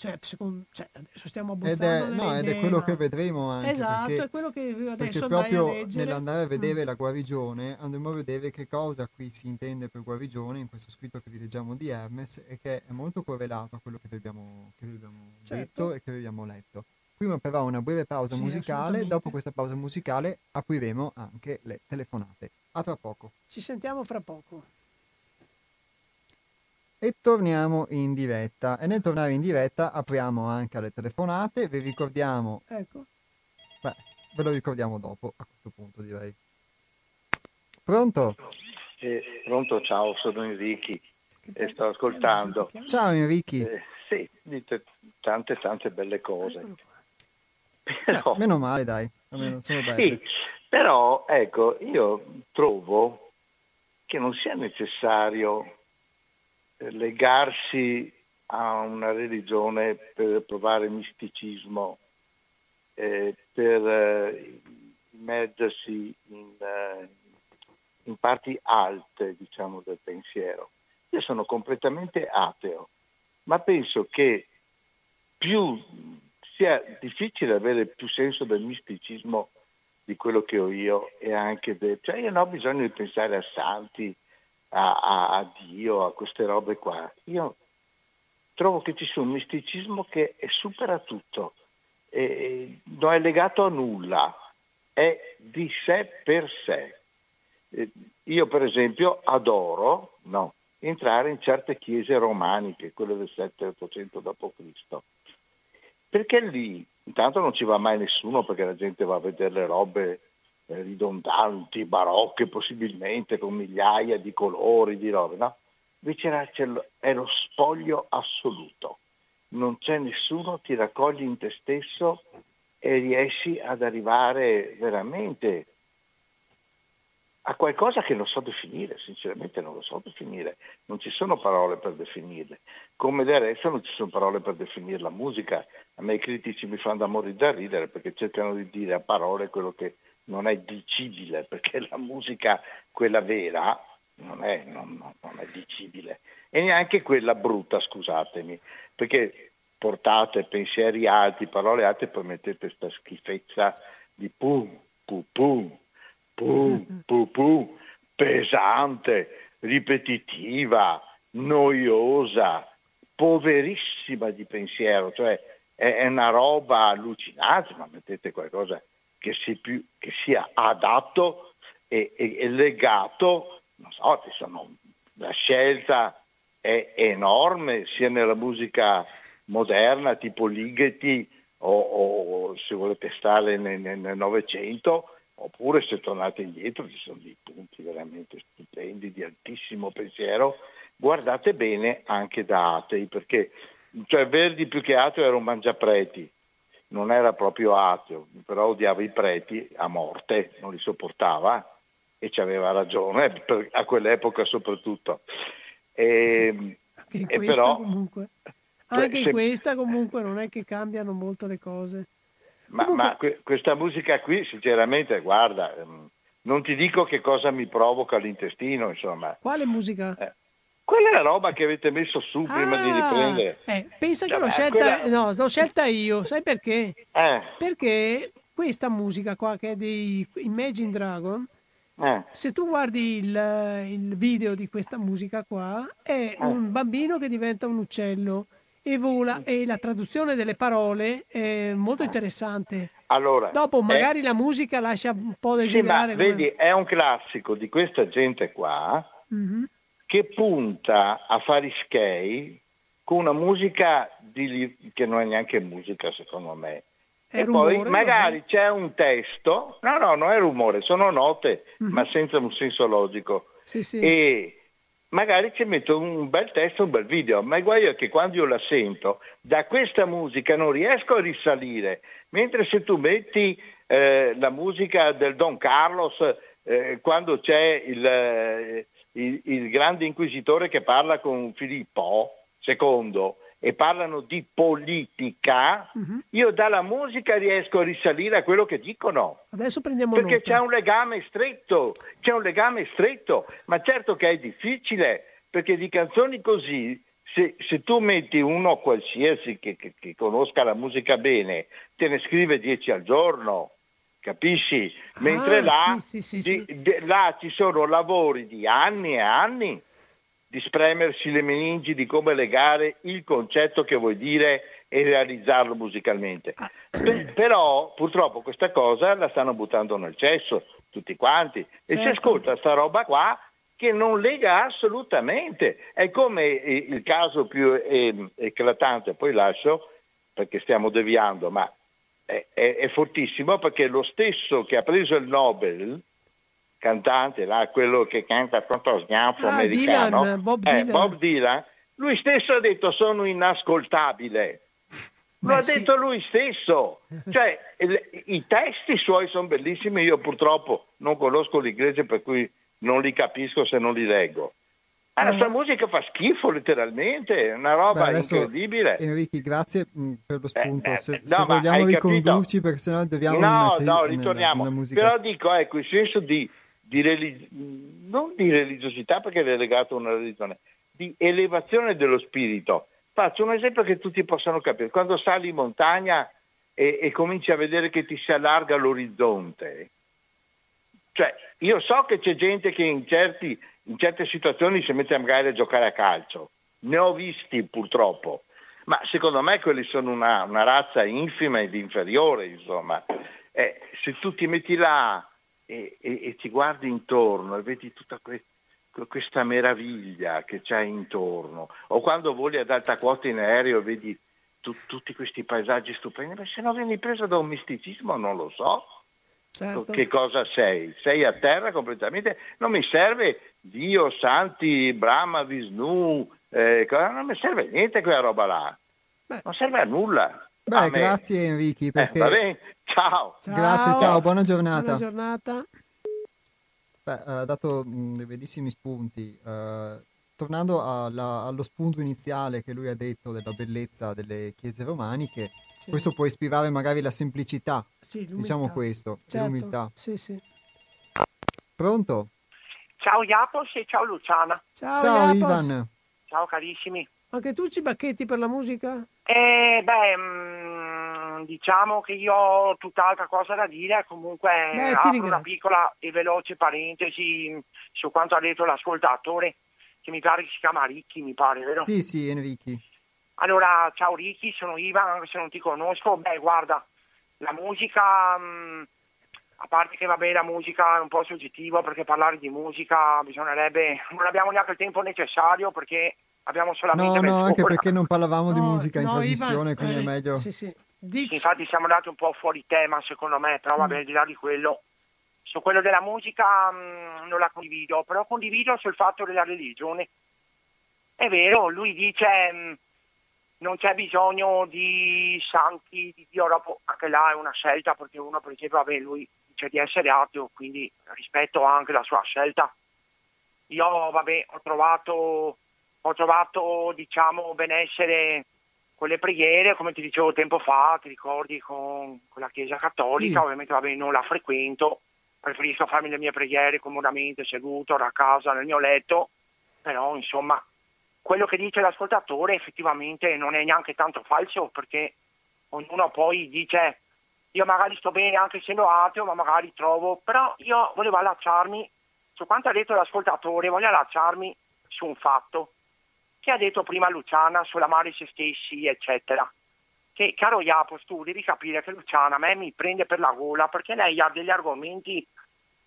Cioè, secondo, cioè, adesso stiamo abbozzando ed è, no, ed è quello che vedremo anche. Esatto, perché, è quello che adesso perché proprio nell'andare a vedere mm. la guarigione andremo a vedere che cosa qui si intende per guarigione in questo scritto che vi leggiamo di Hermes e che è molto correlato a quello che vi abbiamo, che vi abbiamo certo. detto e che vi abbiamo letto. Prima però una breve pausa sì, musicale, dopo questa pausa musicale apriremo anche le telefonate. A tra poco. Ci sentiamo fra poco e torniamo in diretta. E nel tornare in diretta apriamo anche alle telefonate. Vi ricordiamo ecco. Beh, ve lo ricordiamo dopo a questo punto direi. Pronto? Eh, pronto? Ciao sono Enrico e sto ascoltando. ciao Enrico eh, sì dite tante tante belle cose. Però, Beh, meno male dai almeno sono belle sì, però ecco io trovo che non sia necessario legarsi a una religione per provare misticismo, eh, per eh, immergersi in, eh, in, parti alte diciamo, del pensiero. Io sono completamente ateo, ma penso che più sia difficile avere più senso del misticismo di quello che ho io e anche del... Cioè io non ho bisogno di pensare a santi, a, a, a Dio, a queste robe qua. Io trovo che ci sia un misticismo che supera tutto, e non è legato a nulla, è di sé per sé. Io per esempio adoro no, entrare in certe chiese romaniche, quelle del 7-800 d.C., perché lì intanto non ci va mai nessuno perché la gente va a vedere le robe eh, ridondanti, barocche possibilmente, con migliaia di colori, di robe, no? Invece è lo spoglio assoluto, non c'è nessuno, ti raccogli in te stesso e riesci ad arrivare veramente a qualcosa che non so definire, sinceramente non lo so definire, non ci sono parole per definirle, come del resto non ci sono parole per definire la musica, a me i critici mi fanno da morire da ridere perché cercano di dire a parole quello che non è dicibile, perché la musica, quella vera, non è, non, non è dicibile, e neanche quella brutta, scusatemi, perché portate pensieri alti, parole alte, poi mettete questa schifezza di pum, pum, pum, pum, pum, pum, pesante, ripetitiva, noiosa, poverissima di pensiero, cioè è, è una roba allucinante, ma mettete qualcosa che, sia, più, che sia adatto e, e, e, legato, non so, sono, la scelta è enorme sia nella musica moderna tipo Ligeti o, o se volete stare nel Novecento oppure se tornate indietro ci sono dei punti veramente stupendi di altissimo pensiero. Guardate bene anche da atei perché cioè Verdi più che ateo era un mangiapreti non era proprio ateo però odiava i preti a morte non li sopportava e ci aveva ragione [laughs] a quell'epoca soprattutto e, e però comunque [laughs] anche in questa comunque non è che cambiano molto le cose. Ma, comunque... ma que- questa musica qui, sinceramente, guarda, ehm, non ti dico che cosa mi provoca l'intestino, insomma. Quale musica? Eh, quella è la roba che avete messo su prima ah, di riprendere. Eh, pensa cioè, che l'ho scelta, quella... no, l'ho scelta io, sai perché? Eh. Perché questa musica qua che è di Imagine Dragon, eh. se tu guardi il, il, video di questa musica qua, è eh. un bambino che diventa un uccello e vola e la traduzione delle parole è molto interessante. Allora, Dopo magari è... la musica lascia un po' desiderare. Sì, ma come... vedi, è un classico di questa gente qua mm-hmm. Che punta a fare skate con una musica di... che non è neanche musica secondo me. È e rumore, poi magari c'è un testo, no no, non è rumore, sono note, mm-hmm. ma senza un senso logico. Sì, sì. E magari ci metto un bel testo, un bel video, ma il guaio è che quando io la sento, da questa musica non riesco a risalire, mentre se tu metti eh, la musica del Don Carlos, eh, quando c'è il, eh, il, il, grande inquisitore che parla con Filippo II, e parlano di politica, uh-huh. io dalla musica riesco a risalire a quello che dicono. Adesso prendiamo Perché nota. c'è un legame stretto, c'è un legame stretto, ma certo che è difficile, perché di canzoni così, se, se tu metti uno qualsiasi che, che, che, conosca la musica bene, te ne scrive dieci al giorno. Capisci? Mentre ah, là, sì, sì, sì, di, di, là ci sono lavori di anni e anni di spremersi le meningi di come legare il concetto che vuoi dire e realizzarlo musicalmente. Ah. però purtroppo questa cosa la stanno buttando nel cesso tutti quanti certo. e si certo. ascolta sta roba qua che non lega assolutamente. È come il caso più eclatante, poi lascio perché stiamo deviando, ma è, è, è fortissimo perché lo stesso che ha preso il Nobel cantante, là, quello che canta contro schiaffo ah, americano, Dylan, Bob, eh, Dylan. Bob, Dylan. lui stesso ha detto sono inascoltabile. [laughs] Lo ha sì. detto lui stesso. Cioè, il, i testi suoi sono bellissimi, io purtroppo non conosco l'inglese per cui non li capisco se non li leggo. Ma la sua eh. musica fa schifo letteralmente, è una roba Beh, incredibile. Enrico, grazie mh, per lo spunto. Eh, se, no, se vogliamo ricondurci, perché sennò dobbiamo... No, no, ritorniamo. Una, una Però dico, ecco, il senso di di relig- non di religiosità perché è legato a una religione, di elevazione dello spirito. Faccio un esempio che tutti possano capire. Quando sali in montagna e, e cominci a vedere che ti si allarga l'orizzonte, cioè io so che c'è gente che in, certi, in certe situazioni si mette magari a giocare a calcio, ne ho visti purtroppo, ma secondo me quelli sono una, una razza infima ed inferiore, insomma. Eh, se tu ti metti là e, e, e, ti guardi intorno e vedi tutta que- questa meraviglia che c'è intorno, o quando voli ad alta quota in aereo e vedi tu, tutti questi paesaggi stupendi, ma se non vieni preso da un misticismo non lo so. Certo. Che cosa sei? Sei a terra completamente? Non mi serve Dio, Santi, Brahma, Vishnu, eh, non mi serve niente quella roba là. Beh. Non serve a nulla. Beh, grazie Enrico. Eh, perché... Eh, ciao. ciao. Grazie, ciao, buona giornata. Buona giornata. Beh, ha dato mh, dei bellissimi spunti. Uh, tornando alla, allo spunto iniziale che lui ha detto della bellezza delle chiese romaniche, sì. questo può ispirare magari la semplicità, sì, diciamo questo, certo. l'umiltà. Sì, sì. Pronto? Ciao Iapos e ciao Luciana. Ciao, ciao Ivan. Ciao carissimi. Anche tu ci bacchetti per la musica? Eh, beh, mh, mm, diciamo che io ho tutt'altra cosa da dire, comunque beh, apro una piccola e veloce parentesi su quanto ha detto l'ascoltatore che mi pare che si chiama Ricchi, mi pare, vero? Sì, sì, Enrichi. Allora, ciao Ricchi, sono Ivan, anche se non ti conosco. Beh, guarda, la musica, mh, mm, a parte che va bene la musica è un po' soggettivo perché parlare di musica bisognerebbe, non abbiamo neanche il tempo necessario perché abbiamo solamente... No, no, anche perché non parlavamo no, di musica in no, trasmissione, Ivan, quindi eh, è meglio... Sì, sì. Sì, infatti siamo andati un po' fuori tema secondo me, però va mm. bene, di là di quello su quello della musica mh, mm, non la condivido, però condivido sul fatto della religione. È vero, lui dice mh, non c'è bisogno di santi, di Dio, dopo anche là è una scelta perché uno per esempio, vabbè, lui dice di essere ateo, quindi rispetto anche la sua scelta. Io, vabbè, ho trovato, ho trovato diciamo, benessere con le preghiere, come ti dicevo tempo fa, ti ricordi, con, con la Chiesa Cattolica, sì. ovviamente vabbè, non la frequento, preferisco farmi le mie preghiere comodamente seduto a casa nel mio letto, però insomma quello che dice l'ascoltatore effettivamente non è neanche tanto falso perché ognuno poi dice io magari sto bene anche essendo ateo ma magari trovo, però io volevo allacciarmi su quanto ha detto l'ascoltatore, voglio allacciarmi su un fatto che ha detto prima Luciana sull'amare se stessi eccetera. Che caro Iapos tu devi capire che Luciana a me mi prende per la gola perché lei ha degli argomenti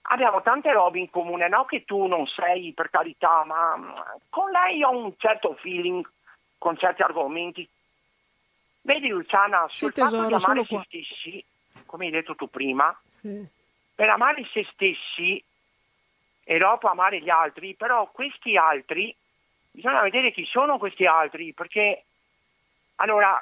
abbiamo tante robe in comune no che tu non sei per carità ma con lei ho un certo feeling con certi argomenti vedi Luciana sul sì, tesoro, fatto di amare se stessi come hai detto tu prima sì. per amare se stessi e dopo amare gli altri però questi altri bisogna vedere chi sono questi altri perché allora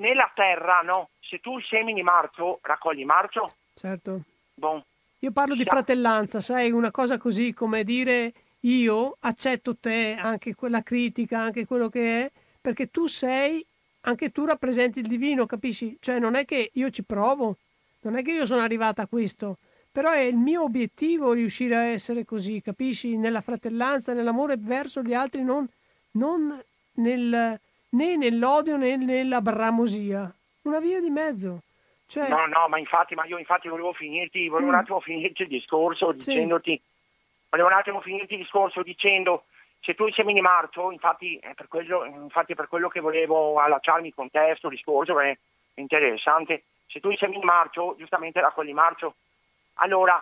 nella terra, no? Se tu semini marzo, raccogli marzo. Certo. Bon. Io parlo di fratellanza, sai, una cosa così come dire io accetto te, anche quella critica, anche quello che è, perché tu sei, anche tu rappresenti il divino, capisci? Cioè non è che io ci provo, non è che io sono arrivata a questo, però è il mio obiettivo riuscire a essere così, capisci? Nella fratellanza, nell'amore verso gli altri, non, non nel, né nell'odio né nella bramosia. Una via di mezzo. Cioè... No, no, ma infatti, ma io infatti volevo finirti, volevo mm. un attimo finirti il discorso dicendoti, sì. volevo un attimo finirti il discorso dicendo se tu semini marcio, infatti è per quello, infatti è per quello che volevo allacciarmi con te, questo discorso è interessante, se tu semini marcio, giustamente raccogli marcio. Allora,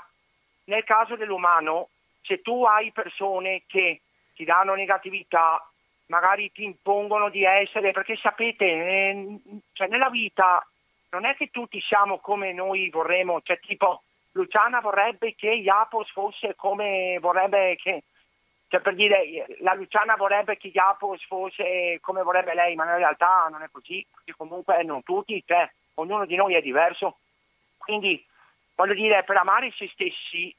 nel caso dell'umano, se tu hai persone che ti danno negatività, magari ti impongono di essere, perché sapete, eh, cioè nella vita non è che tutti siamo come noi vorremmo, cioè tipo Luciana vorrebbe che Iapos fosse come vorrebbe che, cioè per dire, la Luciana vorrebbe che Iapos fosse come vorrebbe lei, ma in realtà non è così, perché comunque non tutti, cioè ognuno di noi è diverso. Quindi voglio dire, per amare se stessi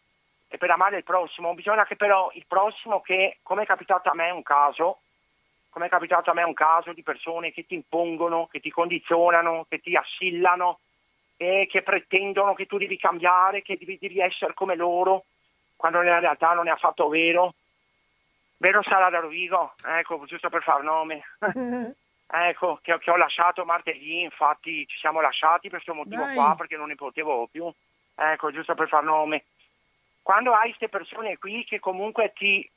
e per amare il prossimo, bisogna che però il prossimo che, come è capitato a me un caso, come è capitato a me un caso di persone che ti impongono, che ti condizionano, che ti assillano e che pretendono che tu devi cambiare, che devi, devi essere come loro, quando nella realtà non è affatto vero. Vero Sara da Rovigo? Ecco, giusto per far nome. [laughs] ecco, che, che, ho lasciato martedì, infatti ci siamo lasciati per questo motivo Dai. qua, perché non ne potevo più. Ecco, giusto per far nome. Quando hai queste persone qui che comunque ti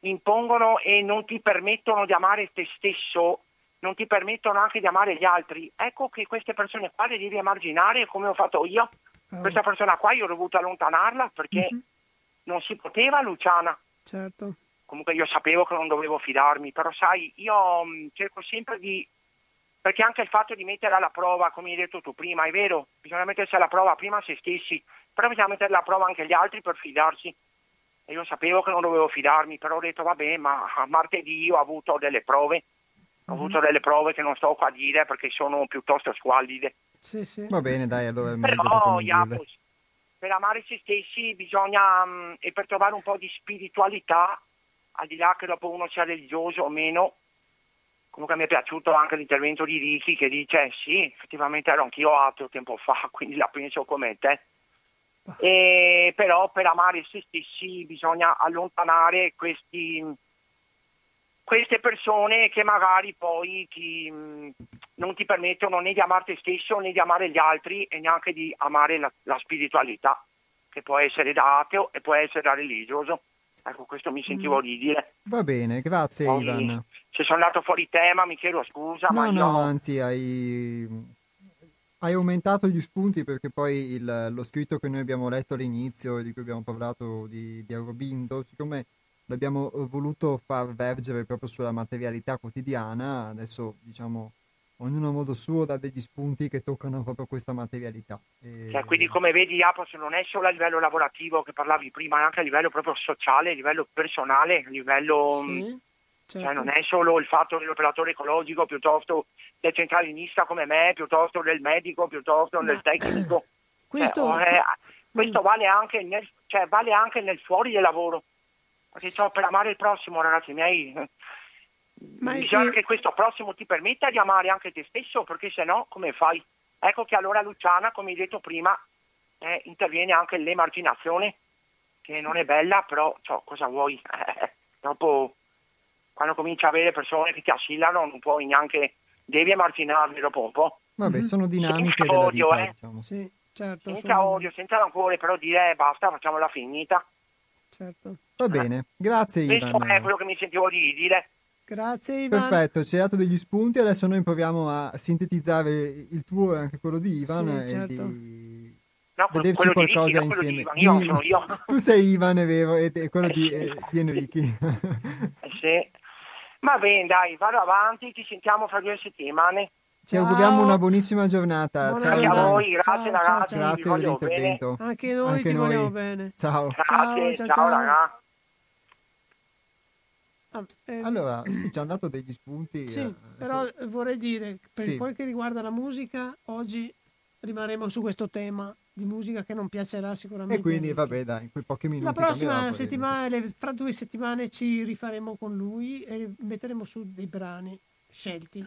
impongono e non ti permettono di amare te stesso, non ti permettono anche di amare gli altri. Ecco che queste persone qua le devi emarginare come ho fatto io. Oh. Questa persona qua io ho dovuto allontanarla perché mm-hmm. non si poteva, Luciana. Certo. Comunque io sapevo che non dovevo fidarmi, però sai, io mh, mm, cerco sempre di perché anche il fatto di mettere alla prova, come hai detto tu prima, è vero, bisogna mettersi alla prova prima se stessi, però bisogna mettere alla prova anche gli altri per fidarsi. E io sapevo che non dovevo fidarmi, però ho detto vabbè, ma martedì ho avuto delle prove, ho avuto mm-hmm. delle prove che non sto qua a dire perché sono piuttosto squallide. Sì, sì. Va bene, dai, allora è meglio Però, Iapos, per amare se stessi bisogna, um, e per trovare un po' di spiritualità, al di là che dopo uno sia religioso o meno, comunque mi è piaciuto anche l'intervento di Ricky che dice sì, effettivamente ero anch'io ateo tempo fa, [laughs] quindi la penso come te. E, però per amare se stessi bisogna allontanare questi, queste persone che magari poi ti, non ti permettono né di amare te stesso né di amare gli altri e neanche di amare la, la spiritualità, che può essere da ateo e può essere da religioso. Ecco, questo mi sentivo mm. di dire. Va bene, grazie Poi, Ivan. Se sono andato fuori tema mi chiedo scusa. No, ma no, io... anzi hai, hai aumentato gli spunti perché poi il, lo scritto che noi abbiamo letto all'inizio e di cui abbiamo parlato di, di Aurobindo, siccome l'abbiamo voluto far vergere proprio sulla materialità quotidiana, adesso diciamo ognuno a modo suo dà degli spunti che toccano proprio questa materialità. E... Cioè, quindi come vedi Apos non è solo a livello lavorativo che parlavi prima, è anche a livello proprio sociale, a livello personale, a livello... Sì, certo. cioè, non è solo il fatto dell'operatore ecologico piuttosto del centralinista come me, piuttosto del medico, piuttosto del tecnico. [coughs] Questo, cioè, eh, questo vale, anche nel, cioè, vale anche nel fuori del lavoro. Perché cioè, per amare il prossimo, ragazzi miei, ma Bisogna è... che questo prossimo ti permetta di amare anche te stesso, perché se no come fai? Ecco che allora Luciana, come hai detto prima, eh, interviene anche l'emarginazione, che non è bella, però cioè, cosa vuoi? Eh, [laughs] dopo, quando cominci a avere persone che ti assillano, non puoi neanche, devi emarginarli dopo un po'. Vabbè, mhm. sono dinamiche senza odio, vita, eh. diciamo. sì, certo, senza sono... odio, senza rancore, però dire eh, basta, facciamola finita. Certo. Va bene, grazie Ivan. Questo è quello che mi sentivo di dire. Grazie Ivan. Perfetto, ci hai dato degli spunti, adesso noi proviamo a sintetizzare il tuo e anche quello di Ivan sì, certo. di no, vederci qualcosa Ricky, insieme. Di Ivan, io sono [laughs] io. Tu sei Ivan, è vero, e, quello eh, di, sì. eh, di Enrichi. eh, sì. Va bene, dai, vado avanti, ci sentiamo fra due settimane. Ci auguriamo una buonissima giornata. Buona ciao, a voi, grazie ciao, ragazzi. Ciao, grazie dell'intervento. Bene. Anche noi Anche ti noi. vogliamo bene. Ciao. Grazie, ciao, ciao, ciao ragazzi. Ah, eh, allora, sì, ci hanno dato degli spunti. Sì, eh, però sì. vorrei dire, per sì. quel che riguarda la musica, oggi rimarremo su questo tema di musica che non piacerà sicuramente. E quindi, vabbè, dai, quei pochi minuti. La prossima settimana, fra due settimane, ci rifaremo con lui e metteremo su dei brani scelti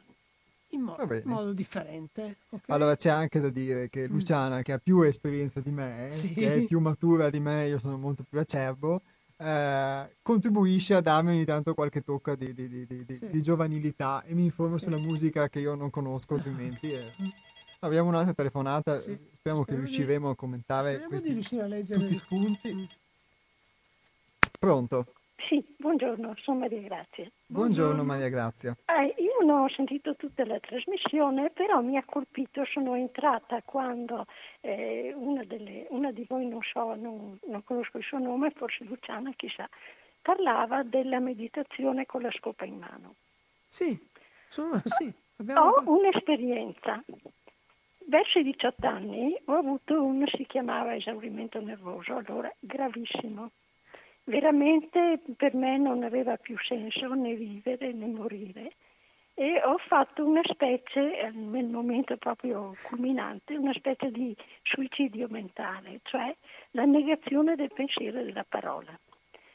in mo- modo differente. Okay? Allora c'è anche da dire che mm. Luciana, mm. che ha più esperienza di me, sì. che è più matura di me, io sono molto più acerbo, eh, contribuisce a darmi ogni tanto qualche tocca di, di, di, sì. di giovanilità e mi informa sì. sulla musica che io non conosco altrimenti. E... [laughs] Abbiamo un'altra telefonata, sì. Speriamo che riusciremo a commentare questi, a tutti spunti. Mm. Pronto? Sì, buongiorno, sono Maria Grazia. Buongiorno, Maria Grazia. Eh, io non ho sentito tutta la trasmissione, però mi ha colpito, sono entrata quando eh, una, delle, una, di voi, non so, non, non, conosco il suo nome, forse Luciana, chissà, parlava della meditazione con la scopa in mano. Sì, sono, sì abbiamo... Ho un'esperienza. Verso i 18 anni ho avuto uno, si chiamava esaurimento nervoso, allora gravissimo veramente per me non aveva più senso né vivere né morire e ho fatto una specie, eh, nel momento proprio culminante, una specie di suicidio mentale, cioè la negazione del pensiero e della parola.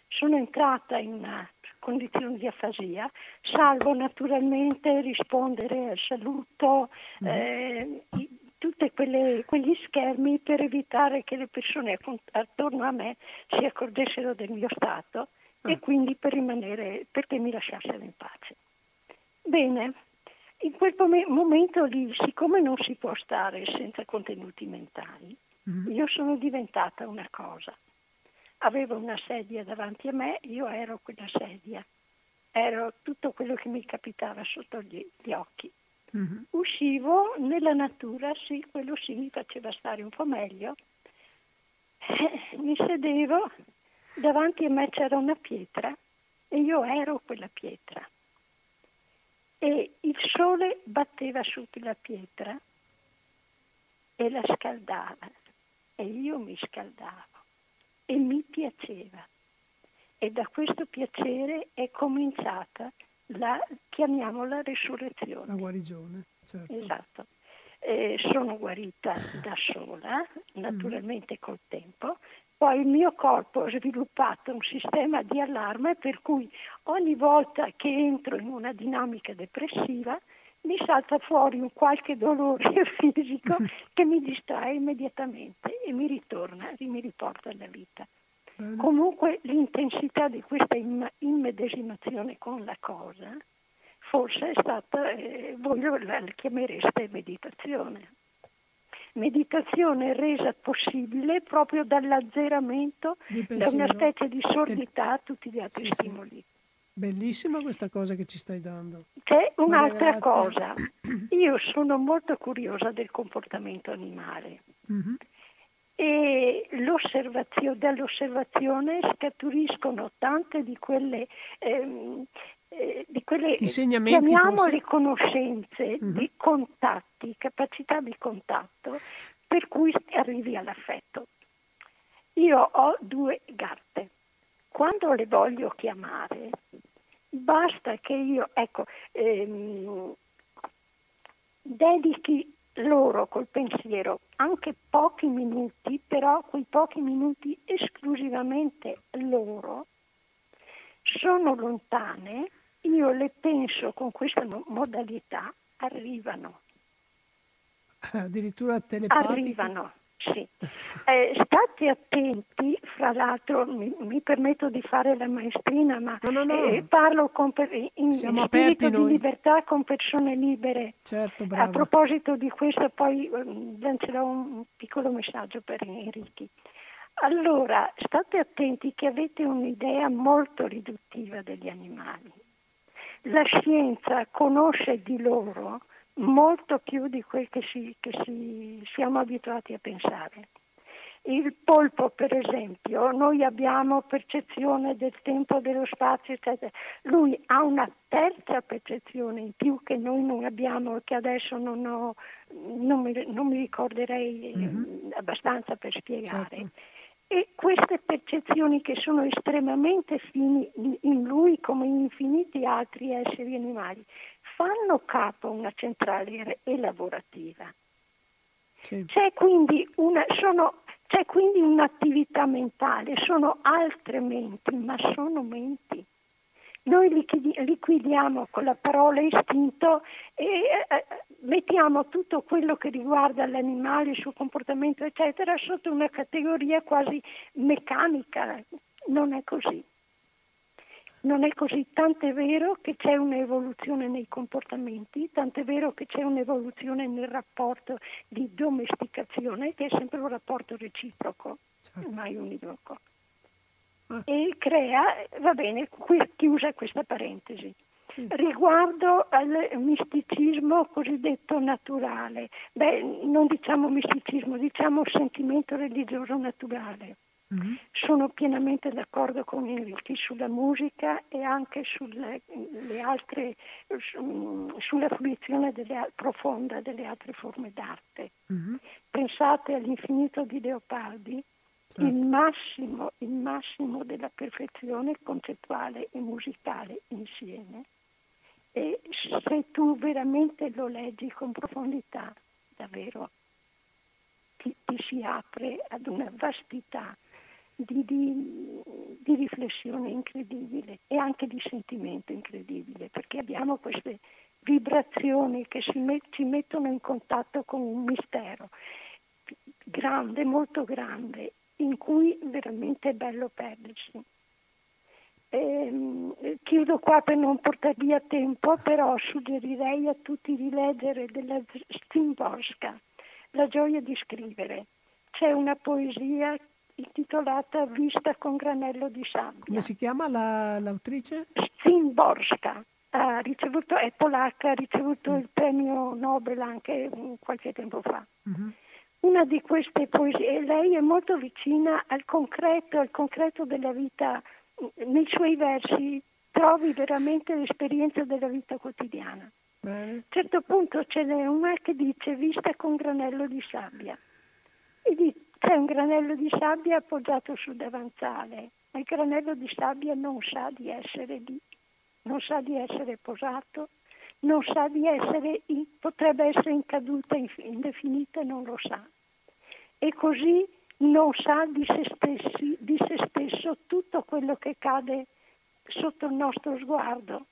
Sono entrata in una condizione di afasia, salvo naturalmente rispondere al saluto, mm. eh, tutti quegli schermi per evitare che le persone attorno a me si accorgessero del mio stato ah. e quindi per rimanere, perché mi lasciassero in pace. Bene, in quel momento lì, siccome non si può stare senza contenuti mentali, mm-hmm. io sono diventata una cosa. Avevo una sedia davanti a me, io ero quella sedia, ero tutto quello che mi capitava sotto gli, gli occhi. Mm-hmm. Uscivo nella natura, sì, quello sì mi faceva stare un po' meglio. Eh, mi sedevo, davanti a me c'era una pietra e io ero quella pietra. e il sole batteva su la pietra e la scaldava e io mi scaldavo e mi piaceva. E da questo piacere è cominciata la, chiamiamola risurrezione. La guarigione, certo. Esatto. Eh, sono guarita da sola, naturalmente mm. col tempo, poi il mio corpo ha sviluppato un sistema di allarme per cui ogni volta che entro in una dinamica depressiva mi salta fuori un qualche dolore [laughs] fisico [laughs] che mi distrae immediatamente e mi ritorna, mi riporta alla vita. Bene. Comunque l'intensità di questa immedesimazione con la cosa forse è stata, eh, voi la chiamereste meditazione meditazione resa possibile proprio dall'azzeramento da una specie di sordità a tutti gli altri sì, stimoli. Sì. Bellissima questa cosa che ci stai dando. C'è un'altra cosa. [clears throat] Io sono molto curiosa del comportamento animale. Mm-hmm. E dall'osservazione scaturiscono tante di quelle ehm, eh, di quelle chiamiamole conoscenze mm-hmm. di contatti, capacità di contatto per cui arrivi all'affetto. Io ho due gatte. Quando le voglio chiamare, basta che io, ecco, ehm, dedichi loro col pensiero anche pochi minuti, però quei pochi minuti esclusivamente loro, sono lontane io le penso con questa modalità, arrivano. Addirittura telepatiche? Arrivano, sì. Eh, state attenti, fra l'altro mi, mi, permetto di fare la maestrina, ma no, no, no. Eh, parlo con, in Siamo spirito di libertà con persone libere. Certo, A proposito di questo poi eh, lancerò un piccolo messaggio per Enrichi. Allora, state attenti che avete un'idea molto riduttiva degli animali la scienza conosce di loro molto più di quel che, si, che si, siamo abituati a pensare. Il polpo, per esempio, noi abbiamo percezione del tempo, dello spazio, eccetera. Lui ha una terza percezione in più che noi non abbiamo e che adesso non, ho, non, mi, non mi, ricorderei mm-hmm. abbastanza per spiegare. Certo. E queste percezioni che sono estremamente fini in lui come in infiniti altri esseri animali fanno capo a una centrale elaborativa. Sì. C'è, quindi una, sono, c'è quindi un'attività mentale, sono altre menti, ma sono menti. Noi liquidiamo con la parola istinto e eh, mettiamo tutto quello che riguarda l'animale, il suo comportamento, eccetera, sotto una categoria quasi meccanica. Non è così. Non è così, tant'è vero che c'è un'evoluzione nei comportamenti, tant'è vero che c'è un'evoluzione nel rapporto di domesticazione, che è sempre un rapporto reciproco, certo. mai univoco. Ah. E crea, va bene, chiusa questa parentesi. Riguardo al misticismo cosiddetto naturale, beh, non diciamo misticismo, diciamo sentimento religioso naturale. Mm-hmm. Sono pienamente d'accordo con Enrico sulla musica e anche sulle, altre, su, sulla fruizione delle, profonda delle altre forme d'arte. Mm-hmm. Pensate all'infinito di Leopardi, certo. il, massimo, il massimo della perfezione concettuale e musicale insieme e se tu veramente lo leggi con profondità, davvero ti, ti si apre ad una vastità di, di, di, riflessione incredibile e anche di sentimento incredibile, perché abbiamo queste vibrazioni che met, ci mettono in contatto con un mistero grande, molto grande, in cui veramente è bello perdersi. Eh, chiudo qua per non portare via tempo, però suggerirei a tutti di leggere della Szymborska, La gioia di scrivere. C'è una poesia intitolata Vista con granello di sabbia. Come si chiama la, l'autrice? Szymborska. Ha ricevuto, è polacca, ha ricevuto mm. il premio Nobel anche qualche tempo fa. Mm-hmm. Una di queste poesie, lei è molto vicina al concreto, al concreto della vita nei suoi versi trovi veramente l'esperienza della vita quotidiana. Bene. A un certo punto ce n'è una che dice vista con granello di sabbia. E di, c'è un granello di sabbia appoggiato sul davanzale, ma il granello di sabbia non sa di essere lì, non sa di essere posato, non sa di essere, in, potrebbe essere in caduta indefinita non lo sa. E così non sa di se, stessi, di se stesso tutto quello che cade sotto il nostro sguardo.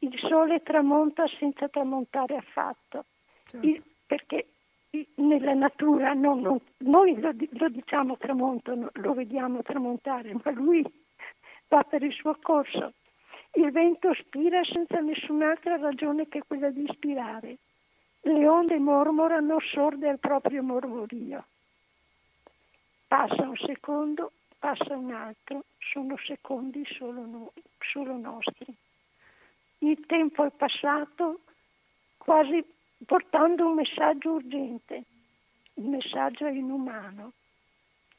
Il sole tramonta senza tramontare affatto, certo. il, perché nella natura non, non, noi lo, lo, diciamo tramonto, lo vediamo tramontare, ma lui va per il suo corso. Il vento spira senza nessun'altra ragione che quella di ispirare. Le onde mormorano sorde al proprio mormorio. Passa un secondo, passa un altro, sono secondi solo, no, solo nostri. Il tempo è passato quasi portando un messaggio urgente. Il messaggio è inumano,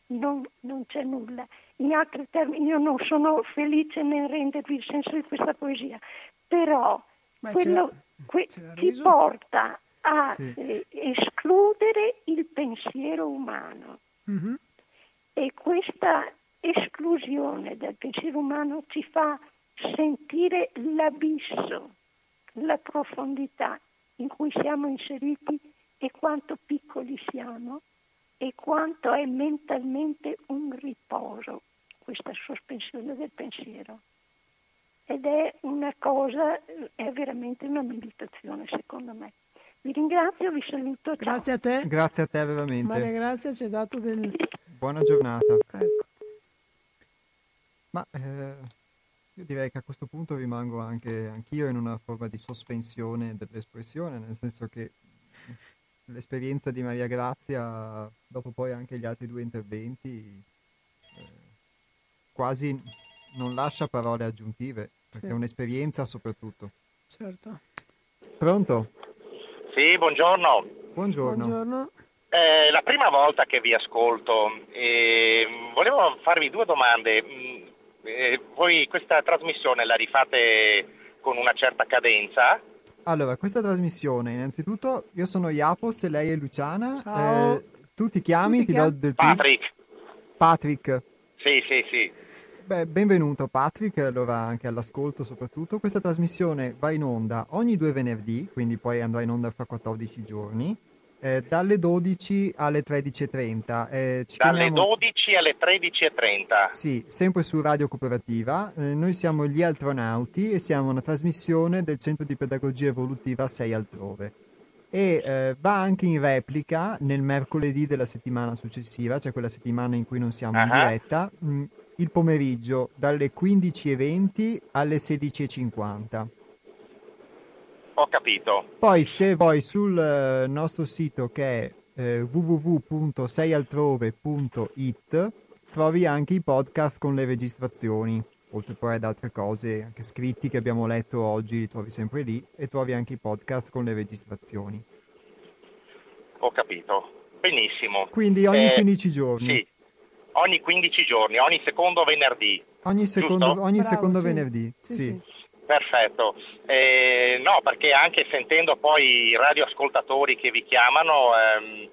non, non c'è nulla. In altri termini, io non sono felice nel rendervi il senso di questa poesia, però Ma quello que, ti porta a sì. eh, escludere il pensiero umano. Mm-hmm. E questa esclusione del pensiero umano ci fa sentire l'abisso, la profondità in cui siamo inseriti e quanto piccoli siamo e quanto è mentalmente un riposo questa sospensione del pensiero. Ed è una cosa, è veramente una meditazione secondo me. Vi ringrazio, vi saluto. Ciao. Grazie a te. Grazie a te veramente. Maria Grazia ci ha dato del, Buona giornata. Ecco. Ma eh, io direi che a questo punto rimango anche anch'io in una forma di sospensione dell'espressione, nel senso che l'esperienza di Maria Grazia, dopo poi anche gli altri due interventi, eh, quasi non lascia parole aggiuntive, perché sì. è un'esperienza soprattutto. Certo. Pronto? Sì, buongiorno. Buongiorno. Buongiorno. È la prima volta che vi ascolto e volevo farvi due domande. Eh, voi questa trasmissione la rifate con una certa cadenza? Allora, questa trasmissione, innanzitutto, io sono Iapos e lei è Luciana. Ciao. Eh, tu ti chiami? Tu ti, ti chiami? do del Patrick. Patrick. Sì, sì, sì. Beh, benvenuto Patrick, allora anche all'ascolto soprattutto. Questa trasmissione va in onda ogni due venerdì, quindi poi andrà in onda fra 14 giorni eh, dalle 12 alle 13.30. Eh, dalle chiamiamo... 12 alle 13.30? Sì, sempre su Radio Cooperativa. Eh, noi siamo gli Altronauti e siamo una trasmissione del Centro di Pedagogia Evolutiva 6 Altrove. E eh, va anche in replica nel mercoledì della settimana successiva, cioè quella settimana in cui non siamo uh-huh. in diretta, mh, mm, il pomeriggio dalle 15.20 alle 16.50. Ho capito. Poi se vuoi sul eh, nostro sito che è eh, www.seialtrove.it trovi anche i podcast con le registrazioni, oltre poi ad altre cose, anche scritti che abbiamo letto oggi, li trovi sempre lì e trovi anche i podcast con le registrazioni. Ho capito, benissimo. Quindi ogni eh, 15 giorni. Sì, ogni 15 giorni, ogni secondo venerdì. Ogni secondo, ogni Bravo, secondo sì. venerdì, sì. sì. Perfetto, eh, no perché anche sentendo poi i radioascoltatori che vi chiamano ehm,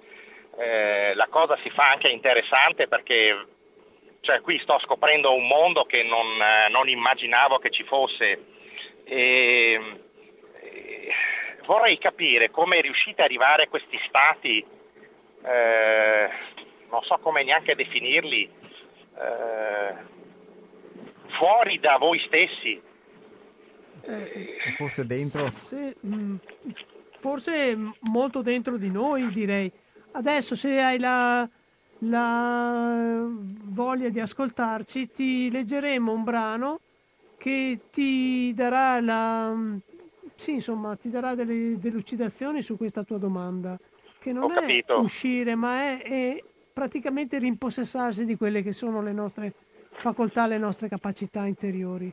eh, la cosa si fa anche interessante perché cioè, qui sto scoprendo un mondo che non, eh, non immaginavo che ci fosse. E, eh, vorrei capire come riuscite ad arrivare a questi stati, eh, non so come neanche definirli, eh, fuori da voi stessi eh, forse dentro? Se, mh, mm, forse molto dentro di noi, direi. Adesso se hai la, la voglia di ascoltarci, ti leggeremo un brano che ti darà la... Sì, insomma, ti darà delle delucidazioni su questa tua domanda, che non è uscire, ma è, è praticamente rimpossessarsi di quelle che sono le nostre facoltà, le nostre capacità interiori.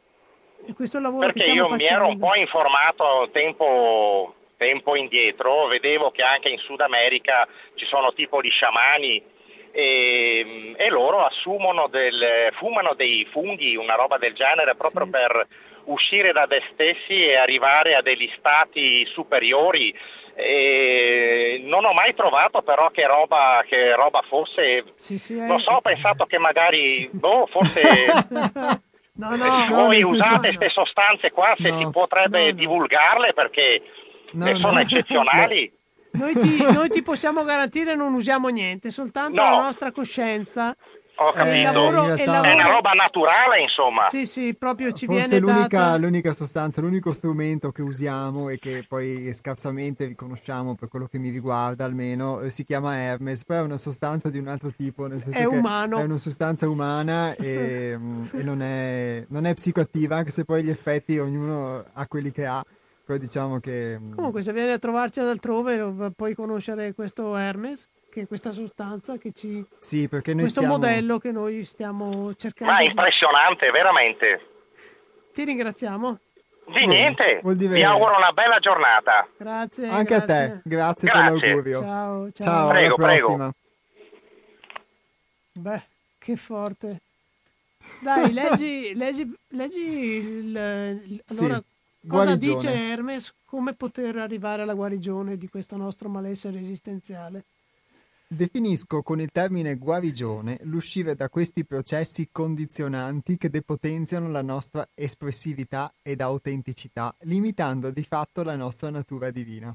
E questo lavoro Perché io facendo. mi ero un po' informato tempo, tempo indietro, vedevo che anche in Sud America ci sono tipo di sciamani e, e loro assumono del, fumano dei funghi, una roba del genere, proprio sì. per uscire da se stessi e arrivare a degli stati superiori. E non ho mai trovato però che roba, che roba fosse, sì, sì, non so, ho pensato che magari, boh, forse [laughs] [laughs] no, no, se voi no, usate queste sostanze qua, se si potrebbe divulgarle perché sono eccezionali. Noi ti, noi ti, possiamo garantire non usiamo niente, soltanto la nostra coscienza ho capito. Lavoro, realtà... È una roba naturale, insomma. Sì, sì, proprio ci Forse viene l'unica, data... l'unica sostanza, l'unico strumento che usiamo e che poi scarsamente riconosciamo per quello che mi riguarda almeno, eh, si chiama Hermes, poi è una sostanza di un altro tipo, nel senso è che umano. è una sostanza umana e, [laughs] mm, e non, è, non è psicoattiva, anche se poi gli effetti ognuno ha quelli che ha. Poi diciamo che... Mm, Comunque se vieni a trovarci ad altrove puoi conoscere questo Hermes che questa sostanza che ci... Sì, perché noi questo siamo... modello che noi stiamo cercando. Ma è impressionante, veramente. Ti ringraziamo. Di niente, vi auguro una bella giornata. Grazie. Anche grazie. a te, grazie, grazie, per l'augurio. Ciao, ciao. ciao prego, alla prossima. Prego. Beh, che forte. Dai, [laughs] leggi, leggi, leggi il, il, allora, sì, cosa dice Hermes, come poter arrivare alla guarigione di questo nostro malessere esistenziale. Definisco con il termine guarigione l'uscire da questi processi condizionanti che depotenziano la nostra espressività ed autenticità, limitando di fatto la nostra natura divina.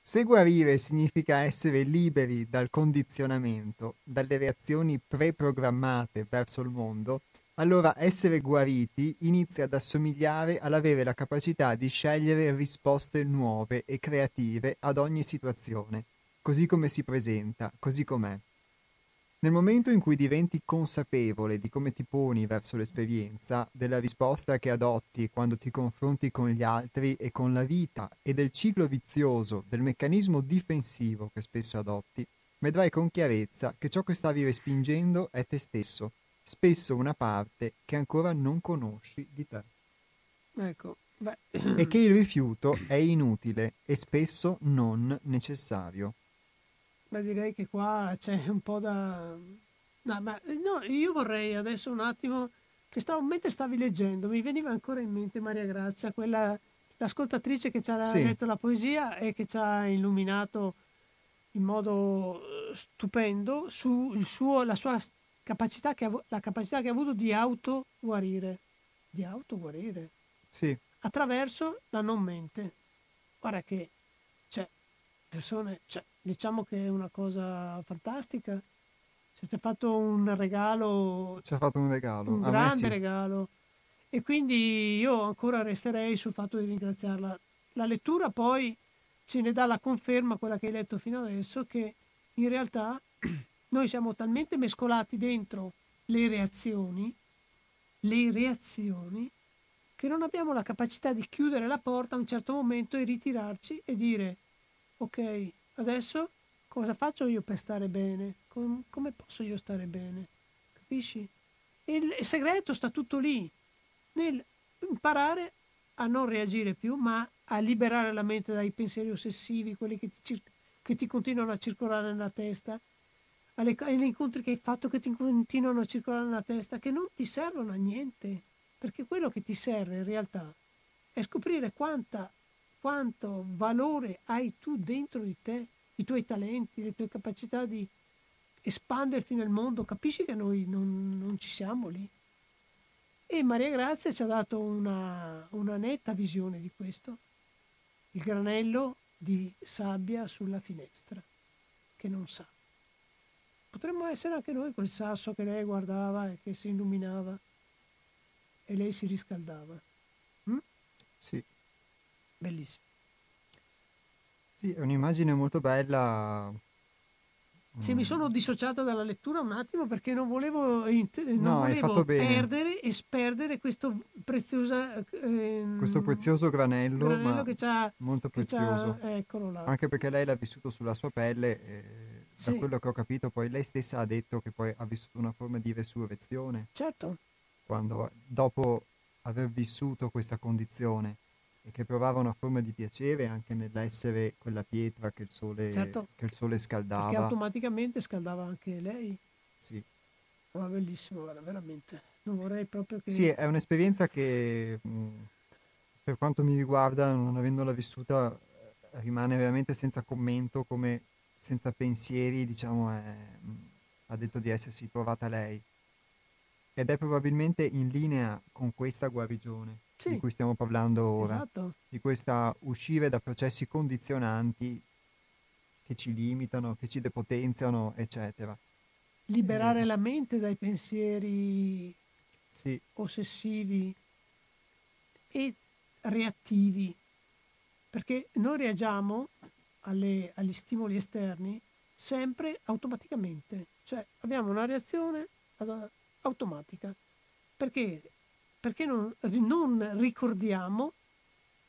Se guarire significa essere liberi dal condizionamento, dalle reazioni preprogrammate verso il mondo, allora essere guariti inizia ad assomigliare all'avere la capacità di scegliere risposte nuove e creative ad ogni situazione così come si presenta, così com'è. Nel momento in cui diventi consapevole di come ti poni verso l'esperienza, della risposta che adotti quando ti confronti con gli altri e con la vita e del ciclo vizioso, del meccanismo difensivo che spesso adotti, vedrai con chiarezza che ciò che stavi respingendo è te stesso, spesso una parte che ancora non conosci di te. Ecco. E [clears throat] che il rifiuto è inutile e spesso non necessario. Beh, direi che qua c'è un po' da... No, ma no, io vorrei adesso un attimo, che stavo, mentre stavi leggendo, mi veniva ancora in mente Maria Grazia, quella, l'ascoltatrice che ci ha sì. letto la poesia e che ci ha illuminato in modo eh, stupendo su suo, la sua capacità che, la capacità che ha avuto di autoguarire. Di autoguarire? Sì. Attraverso la non mente. Guarda che, cioè, persone, cioè, diciamo che è una cosa fantastica. Ci ha fatto un regalo. Ci ha fatto un regalo. Un A grande sì. regalo. E quindi io ancora resterei sul fatto di ringraziarla. La lettura poi ce ne dà la conferma, quella che hai letto fino adesso, che in realtà [clears throat] noi siamo talmente mescolati dentro le reazioni, le reazioni, che non abbiamo la capacità di chiudere la porta a un certo momento e ritirarci e dire ok, adesso cosa faccio io per stare bene? Com- come posso io stare bene? Capisci? Il, segreto sta tutto lì, nel imparare a non reagire più, ma a liberare la mente dai pensieri ossessivi, quelli che ti, cir- che ti continuano a circolare nella testa, alle, agli incontri che hai fatto che ti continuano a circolare nella testa, che non ti servono a niente, perché quello che ti serve in realtà è scoprire quanta quanto valore hai tu dentro di te, i tuoi talenti, le tue capacità di espanderti nel mondo, capisci che noi non, non ci siamo lì. E Maria Grazia ci ha dato una, una netta visione di questo, il granello di sabbia sulla finestra, che non sa. Potremmo essere anche noi quel sasso che lei guardava e che si illuminava e lei si riscaldava. Mm? Sì. Bellissimo. Sì, è un'immagine molto bella. Sì, mi mm. sono dissociata dalla lettura un attimo perché non volevo, non No, hai volevo fatto bene. perdere e sperdere questo, preziosa, ehm, Questo prezioso granello, granello ma che c'ha, molto che c'ha- prezioso. eccolo là. Anche perché lei l'ha vissuto sulla sua pelle, e da Sì. quello che ho capito, poi lei stessa ha detto che poi ha vissuto una forma di resurrezione Certo, quando, dopo aver vissuto questa condizione e che provava una forma di piacere anche nell'essere quella pietra che il sole, Certo. che il sole scaldava. automaticamente scaldava anche lei. Sì. Ma bellissimo, guarda, veramente. Non vorrei proprio che... Sì, è un'esperienza che mh, per quanto mi riguarda, non avendola vissuta, eh, rimane veramente senza commento, come senza pensieri, diciamo, è, mh, ha detto di essersi trovata lei. Ed è probabilmente in linea con questa guarigione Sì. di cui stiamo parlando ora, Esatto. di questa uscire da processi condizionanti che ci limitano, che ci depotenziano, eccetera. Liberare Eh. la mente dai pensieri Sì, ossessivi e reattivi, perché noi reagiamo alle- agli stimoli esterni sempre automaticamente, cioè abbiamo una reazione automatica, perché, perché non, non ricordiamo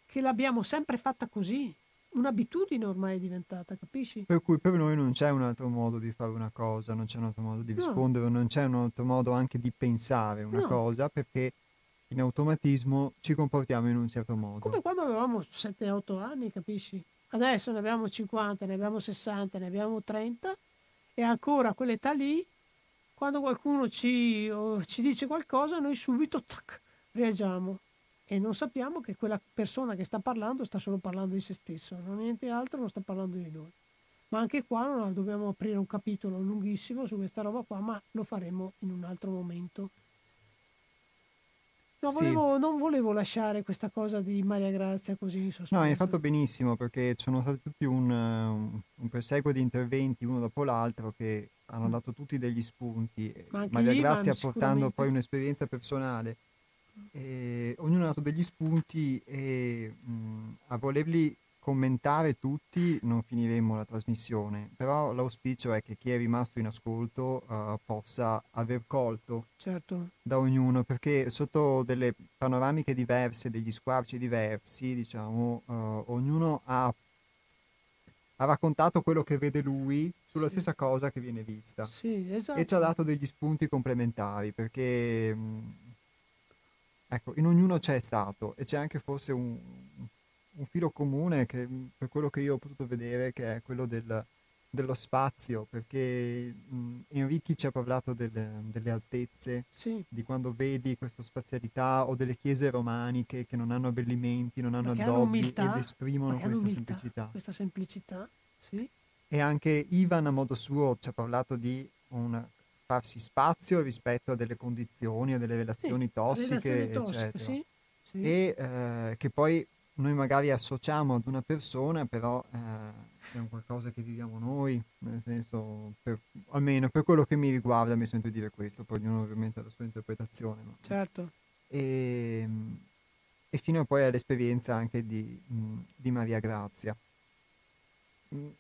che l'abbiamo sempre fatta così, un'abitudine ormai è diventata, capisci? Per cui per noi non c'è un altro modo di fare una cosa, non c'è un altro modo di No. rispondere, non c'è un altro modo anche di pensare una No. cosa perché in automatismo ci comportiamo in un certo modo. Come quando avevamo 7-8 anni, capisci? Adesso ne abbiamo 50, ne abbiamo 60, ne abbiamo 30 e ancora a quell'età lì, quando qualcuno ci, o ci dice qualcosa, noi subito tac, reagiamo e non sappiamo che quella persona che sta parlando sta solo parlando di se stesso, non niente altro, non sta parlando di noi. Ma anche qua non dobbiamo aprire un capitolo lunghissimo su questa roba qua, ma lo faremo in un altro momento. No, Sì. volevo- non volevo lasciare questa cosa di Maria Grazia così in sospeso. No, hai fatto benissimo perché ci sono stati tutti un, eh, un- perseguo di interventi uno dopo l'altro che hanno dato tutti degli spunti. e Ma anche Maria Ivan, Grazia portando sicuramente. poi un'esperienza personale. E ognuno ha dato degli spunti e mh, a volerli commentare tutti non finiremo la trasmissione, però l'auspicio è che chi è rimasto in ascolto eh, possa aver colto Certo, da ognuno, perché sotto delle panoramiche diverse, degli squarci diversi, diciamo, eh, ognuno ha, ha raccontato quello che vede lui sulla Sì. stessa cosa che viene vista sì, esatto. e ci ha dato degli spunti complementari, perché mh, ecco, in ognuno c'è stato e c'è anche forse un, un filo comune che, mh, per quello che io ho potuto vedere, che è quello del- dello spazio, perché mh, Enrichi ci ha parlato delle, delle altezze Sì, di quando vedi questa spazialità o delle chiese romaniche che non hanno abbellimenti, non hanno addobbi umiltà, ed esprimono questa umiltà, semplicità. Questa semplicità, sì. E anche Ivan a modo suo ci ha parlato di un farsi spazio rispetto a delle condizioni, a delle relazioni Sì, tossiche, relazioni tossiche, eccetera. sì. E eh, che poi noi magari associamo ad una persona, però eh, è un qualcosa che viviamo noi, nel senso, per- almeno per quello che mi riguarda mi sento di dire questo, poi ognuno ovviamente ha la sua interpretazione. ma- Certo, e, e fino poi all'esperienza anche di, di Maria Grazia.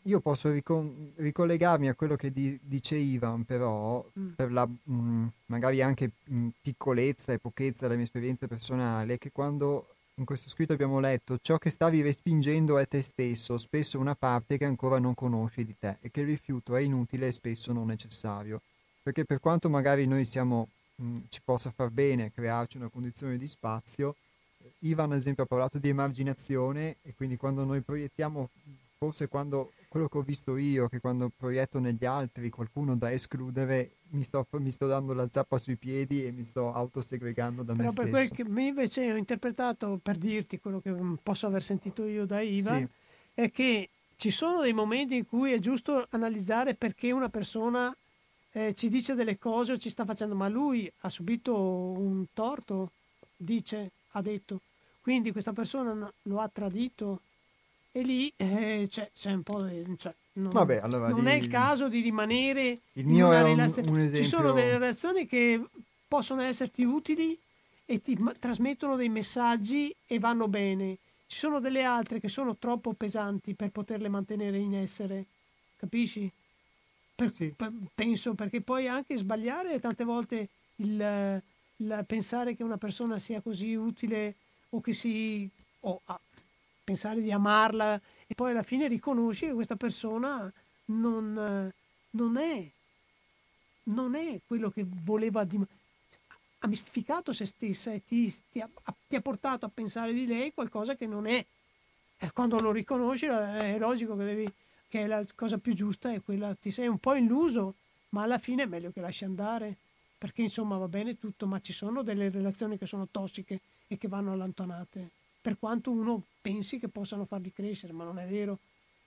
Io posso ricon- ricollegarmi a quello che di- dice Ivan, però, Mm. per la mh, magari anche mh, piccolezza e pochezza della mia esperienza personale, che quando in questo scritto abbiamo letto ciò che stavi respingendo è te stesso, spesso una parte che ancora non conosci di te, e che il rifiuto è inutile e spesso non necessario. Perché per quanto magari noi siamo, mh, ci possa far bene crearci una condizione di spazio, Ivan ad esempio ha parlato di emarginazione e quindi quando noi proiettiamo, forse quando quello che ho visto io, che quando proietto negli altri qualcuno da escludere, mi sto, mi sto dando la zappa sui piedi e mi sto autosegregando da però me per stesso. quel che mi invece ho interpretato, per dirti quello che posso aver sentito io da Ivan, Sì. è che ci sono dei momenti in cui è giusto analizzare perché una persona eh, ci dice delle cose o ci sta facendo, ma lui ha subito un torto, dice, ha detto, quindi questa persona lo ha tradito e lì eh, c'è, c'è un po' di... cioè, non, Vabbè, allora non è lì- il caso di rimanere Il in mio una è un, relazione. un Ci sono delle relazioni che possono esserti utili e ti ma- trasmettono dei messaggi e vanno bene. Ci sono delle altre che sono troppo pesanti per poterle mantenere in essere, capisci? Per- Sì. per- penso perché poi anche sbagliare tante volte il, il pensare che una persona sia così utile o che si o a- pensare di amarla e poi alla fine riconosci che questa persona non, non è non è quello che voleva dim- ha mistificato se stessa e ti, ti, ha, ti, ha, portato a pensare di lei qualcosa che non è. Quando lo riconosci è logico che, devi, che la cosa più giusta è quella, ti sei un po' illuso, ma alla fine è meglio che lasci andare, perché insomma va bene tutto, ma ci sono delle relazioni che sono tossiche e che vanno allontanate, per quanto uno pensi che possano farli crescere, ma non è vero.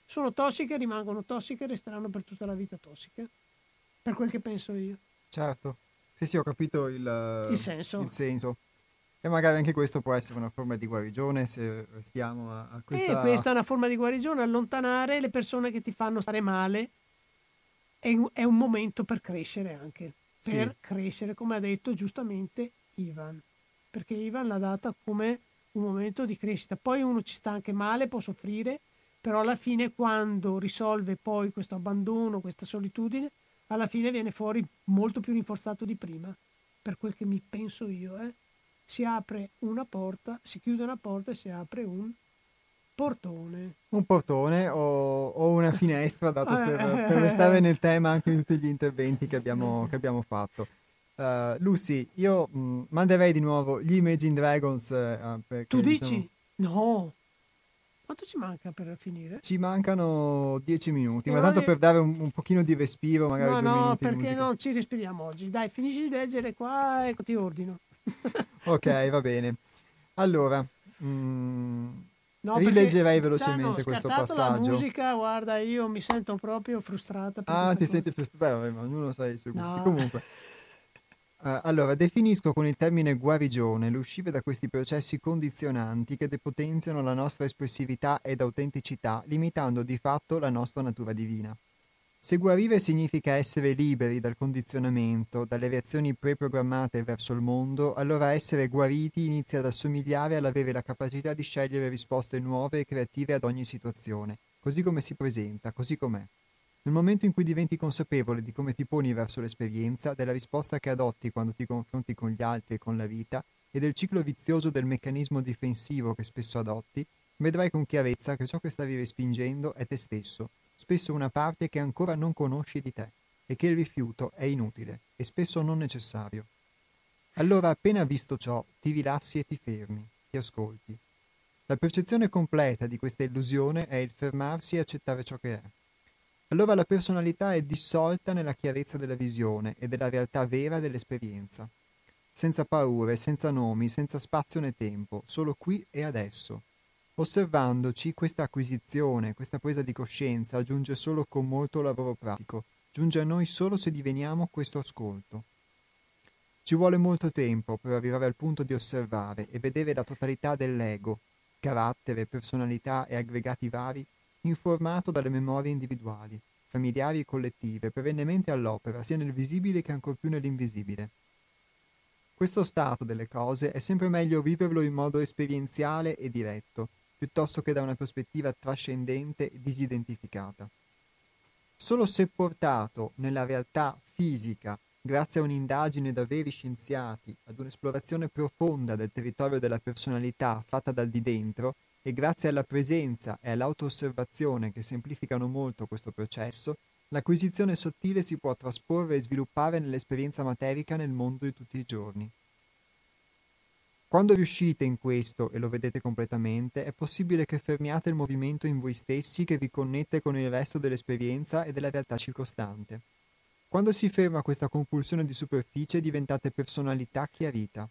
Sono tossiche, rimangono tossiche resteranno per tutta la vita tossiche, per quel che penso io. Certo. Sì, sì, ho capito il, il, senso. il senso. E magari anche questo può essere una forma di guarigione se restiamo a, a questa... E questa è una forma di guarigione, allontanare le persone che ti fanno stare male è, è un momento per crescere anche, per sì. crescere, come ha detto giustamente Ivan, perché Ivan l'ha data come un momento di crescita. Poi uno ci sta anche male, può soffrire, però alla fine quando risolve poi questo abbandono, questa solitudine, alla fine viene fuori molto più rinforzato di prima, per quel che mi penso io. Eh. Si apre una porta, si chiude una porta e si apre un portone. Un portone o, o una [laughs] finestra, dato per, per, restare nel tema anche di tutti gli interventi che abbiamo, che abbiamo fatto. Uh, Lucy, io mh, mm, manderei di nuovo gli Imagine Dragons. Uh, perché, tu dici? Diciamo... No. Quanto ci manca per finire? Ci mancano dieci minuti, e ma tanto per dare un, un, pochino di respiro, magari no, no, perché non ci respiriamo oggi. Dai, finisci di leggere qua e ti ordino. [laughs] ok, va bene. Allora, mm, no, rileggerei velocemente questo passaggio. la musica, guarda, io mi sento proprio frustrata. ah, ti cosa. senti frustrata? Beh, ognuno sa i suoi gusti. No. Comunque. [laughs] Uh, allora, definisco con il termine guarigione l'uscita da questi processi condizionanti che depotenziano la nostra espressività ed autenticità, limitando di fatto la nostra natura divina. Se guarire significa essere liberi dal condizionamento, dalle reazioni preprogrammate verso il mondo, allora essere guariti inizia ad assomigliare all'avere la capacità di scegliere risposte nuove e creative ad ogni situazione, così come si presenta, così com'è. Nel momento in cui diventi consapevole di come ti poni verso l'esperienza, della risposta che adotti quando ti confronti con gli altri e con la vita, e del ciclo vizioso del meccanismo difensivo che spesso adotti, vedrai con chiarezza che ciò che stavi respingendo è te stesso, spesso una parte che ancora non conosci di te, e che il rifiuto è inutile e spesso non necessario. Allora, appena visto ciò, ti rilassi e ti fermi, ti ascolti. La percezione completa di questa illusione è il fermarsi e accettare ciò che è. Allora la personalità è dissolta nella chiarezza della visione e della realtà vera dell'esperienza. Senza paure, senza nomi, senza spazio né tempo, solo qui e adesso. Osservandoci, questa acquisizione, questa presa di coscienza giunge solo con molto lavoro pratico, giunge a noi solo se diveniamo questo ascolto. Ci vuole molto tempo per arrivare al punto di osservare e vedere la totalità dell'ego, carattere, personalità e aggregati vari informato dalle memorie individuali, familiari e collettive, perennemente all'opera, sia nel visibile che ancor più nell'invisibile. Questo stato delle cose è sempre meglio viverlo in modo esperienziale e diretto, piuttosto che da una prospettiva trascendente e disidentificata. Solo se portato nella realtà fisica, grazie a un'indagine da veri scienziati, ad un'esplorazione profonda del territorio della personalità fatta dal di dentro, e grazie alla presenza e all'auto-osservazione che semplificano molto questo processo, l'acquisizione sottile si può trasporre e sviluppare nell'esperienza materica nel mondo di tutti i giorni. Quando riuscite in questo e lo vedete completamente, è possibile che fermiate il movimento in voi stessi che vi connette con il resto dell'esperienza e della realtà circostante. Quando si ferma questa compulsione di superficie diventate personalità chiarita.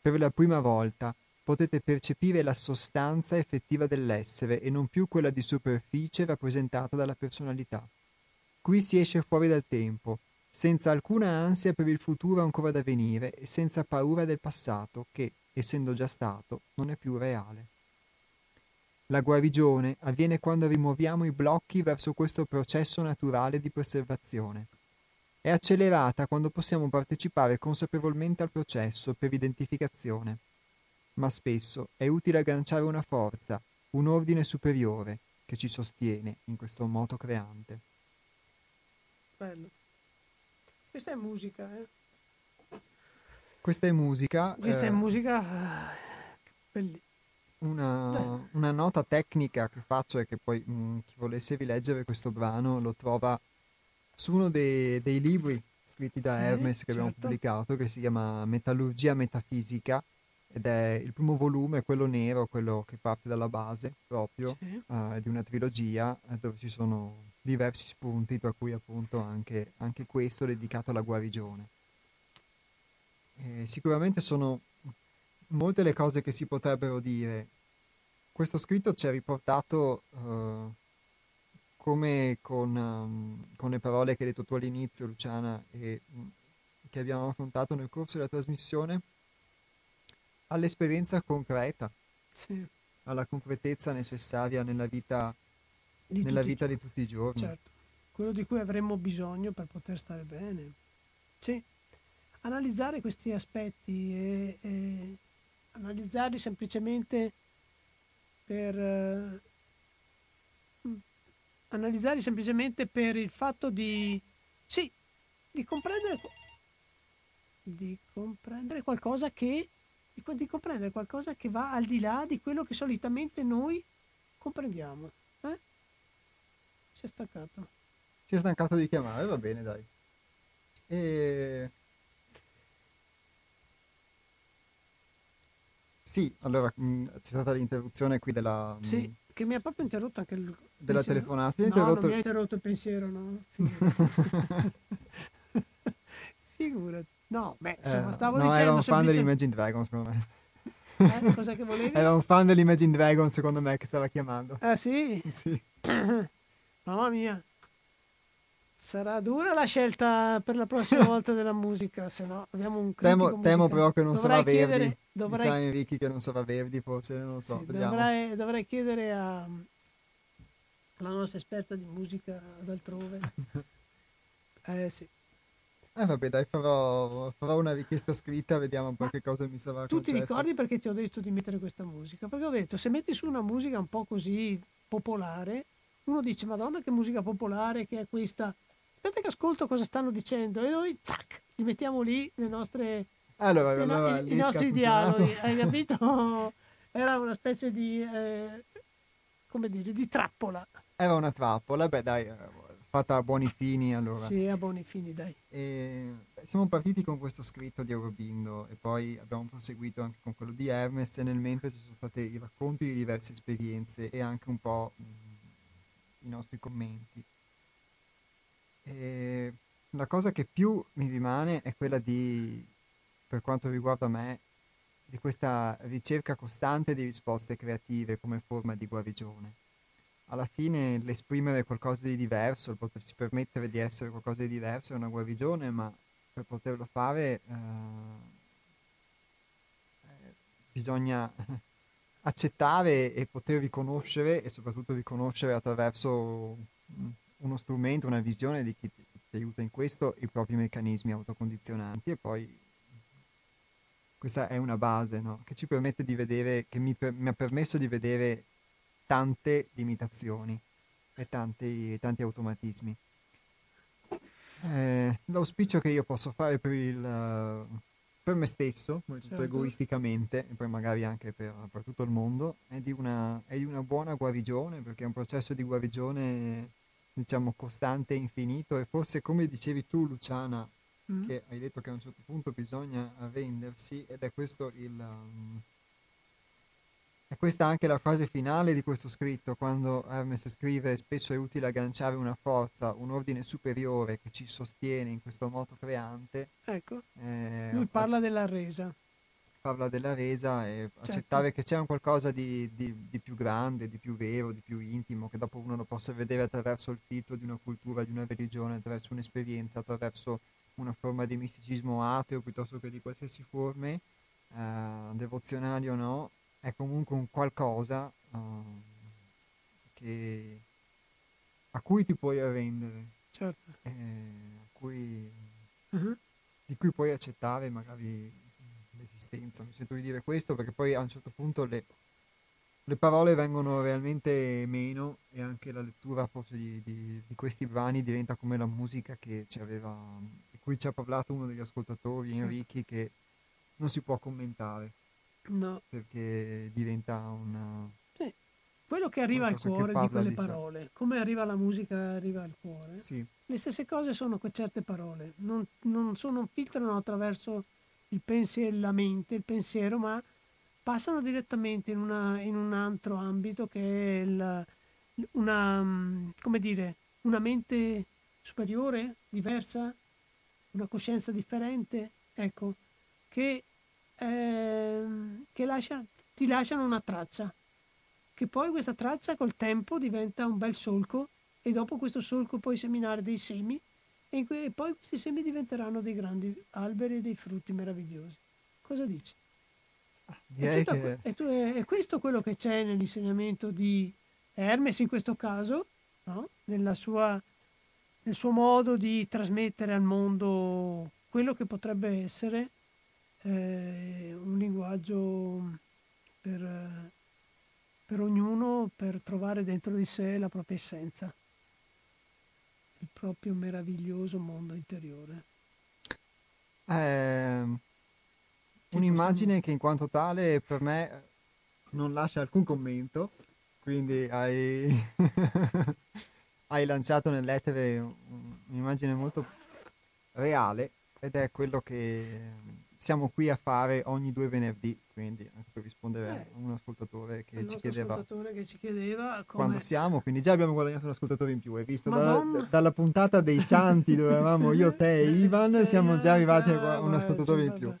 Per la prima volta, potete percepire la sostanza effettiva dell'essere e non più quella di superficie rappresentata dalla personalità. Qui si esce fuori dal tempo, senza alcuna ansia per il futuro ancora da venire e senza paura del passato che, essendo già stato, non è più reale. La guarigione avviene quando rimuoviamo i blocchi verso questo processo naturale di preservazione. È accelerata quando possiamo partecipare consapevolmente al processo per identificazione ma spesso è utile agganciare una forza, un ordine superiore che ci sostiene in questo moto creante. Bello. Questa è musica, eh? Questa è musica. Questa eh, è musica. Ah, Bellissima. Una, una, nota tecnica che faccio è che poi mh, chi volesse rileggere questo brano lo trova su uno dei, dei libri scritti da Sì, Hermes che abbiamo certo. pubblicato, che si chiama Metallurgia Metafisica, ed è il primo volume, quello nero, quello che parte dalla base proprio, Sì. eh, di una trilogia eh, dove ci sono diversi spunti, tra cui appunto anche, anche questo dedicato alla guarigione. E sicuramente sono molte le cose che si potrebbero dire. Questo scritto ci è riportato eh, come con, ehm, con le parole che hai detto tu all'inizio, Luciana, e mh, che abbiamo affrontato nel corso della trasmissione, all'esperienza concreta, Sì, alla concretezza necessaria nella vita, di nella tutti i vita di tutti i giorni. Certo, quello di cui avremmo bisogno per poter stare bene. Sì, analizzare questi aspetti e, e analizzarli semplicemente per eh, mm, analizzarli semplicemente per il fatto di sì, di comprendere qu- di comprendere qualcosa che di, di comprendere qualcosa che va al di là di quello che solitamente noi comprendiamo. Eh? Si è staccato. Si è stancato di chiamare, va bene, dai. E... Sì, allora mh, c'è stata l'interruzione qui della, mh, Sì, che mi ha proprio interrotto anche il della pensiero. telefonata. No, interrotto- non mi ha interrotto il pensiero, no. Figurati. [laughs] Figurati. No, beh, insomma, Eh, stavo no, dicendo era un fan semplice- dell'Imagine Dragon, secondo me. Eh, cosa che volevi? Era un fan dell'Imagine Dragon, secondo me, che stava chiamando. Ah, sì? [laughs] Sì. Mamma mia. Sarà dura la scelta per la prossima [laughs] volta della musica, se no abbiamo un Temo, temo però che non Dovrei sarà Verdi. chiedere- Mi sa Enrichi che non sarà Verdi, forse, non lo so, Sì, vediamo. dovrei, dovrei chiedere a alla nostra esperta di musica d'altrove. [laughs] Eh sì. Eh vabbè, dai, farò, farò una richiesta scritta, vediamo un po' che cosa mi sarà Tu ti ricordi perché ti ho detto di mettere questa musica? Perché ho detto, se metti su una musica un po' così popolare, uno dice, madonna che musica popolare che è questa. Aspetta che ascolto cosa stanno dicendo e noi, zac, li mettiamo lì le nostre, Allora, le allora i- i nostri dialoghi, [laughs] hai capito? Era una specie di, eh, come dire, di trappola. Era una trappola, beh dai, eh, fatta a buoni fini allora. Sì, a buoni fini, dai. E siamo partiti con questo scritto di Aurobindo e poi abbiamo proseguito anche con quello di Hermes e nel mentre ci sono stati i racconti di diverse esperienze e anche un po' mh, i nostri commenti. E la cosa che più mi rimane è quella di, per quanto riguarda me, di questa ricerca costante di risposte creative come forma di guarigione. Alla fine l'esprimere qualcosa di diverso, il potersi permettere di essere qualcosa di diverso è una guarigione, ma per poterlo fare eh, bisogna [laughs] accettare e poter riconoscere e soprattutto riconoscere attraverso uno strumento, una visione di chi ti, ti aiuta in questo, i propri meccanismi autocondizionanti e poi questa è una base no? che ci permette di vedere, che mi, per- mi ha permesso di vedere tante limitazioni e tanti, tanti automatismi. Eh, l'auspicio che io posso fare per, il, per me stesso, molto Certo. egoisticamente, e poi magari anche per, per tutto il mondo, è di, una, è di una buona guarigione, perché è un processo di guarigione, diciamo, costante e infinito, e forse come dicevi tu, Luciana, Mm. che hai detto che a un certo punto bisogna arrendersi, ed è questo il... um, è questa anche la frase finale di questo scritto, quando Hermes scrive spesso è utile agganciare una forza, un ordine superiore che ci sostiene in questo moto creante. Ecco, eh, lui parla della resa. parla della resa e Certo. accettare che c'è un qualcosa di, di- di più grande, di più vero, di più intimo, che dopo uno lo possa vedere attraverso il filtro di una cultura, di una religione, attraverso un'esperienza, attraverso una forma di misticismo ateo piuttosto che di qualsiasi forme, eh, devozionali o no, è comunque un qualcosa eh, che- a cui ti puoi arrendere, Certo. eh, cui Mhm. di cui puoi accettare magari l'esistenza. Mi sento di dire questo perché poi a un certo punto le, le parole vengono realmente meno e anche la lettura forse di, di- di questi brani diventa come la musica che ci aveva, di cui ci ha parlato uno degli ascoltatori, Certo. Enrichi, che non si può commentare No, perché diventa una, Sì. quello che arriva al cuore di quelle di sé. parole, come arriva la musica, arriva al cuore. Sì, Le stesse cose sono que- certe parole, non, non sono- non filtrano attraverso il pensiero, la mente, il pensiero, ma passano direttamente in, una- in un altro ambito che è il- una, come dire, una mente superiore, diversa, una coscienza differente, ecco, che, ehm, che lascia- ti lasciano una traccia, che poi questa traccia col tempo diventa un bel solco e dopo questo solco puoi seminare dei semi e, que- e poi questi semi diventeranno dei grandi alberi e dei frutti meravigliosi. Cosa dici? direi È, che è tu- è- è questo quello che c'è nell'insegnamento di Hermes in questo caso, no? Nella sua- nel suo modo di trasmettere al mondo quello che potrebbe essere eh, un linguaggio per, eh, per ognuno per trovare dentro di sé la propria essenza, il proprio meraviglioso mondo interiore. Sì, un'immagine che in quanto tale per me non lascia alcun commento, quindi hai, [laughs] hai lanciato nell'etere un- un'immagine molto reale ed è quello che siamo qui a fare ogni due venerdì, quindi anche per rispondere Eh, a un ascoltatore che ci chiedeva ascoltatore che ci chiedeva quando come... siamo, quindi già abbiamo guadagnato un ascoltatore in più, hai visto? Dalla, dalla puntata dei santi dove eravamo io, te e [laughs] Ivan, siamo già arrivati a un ascoltatore in più.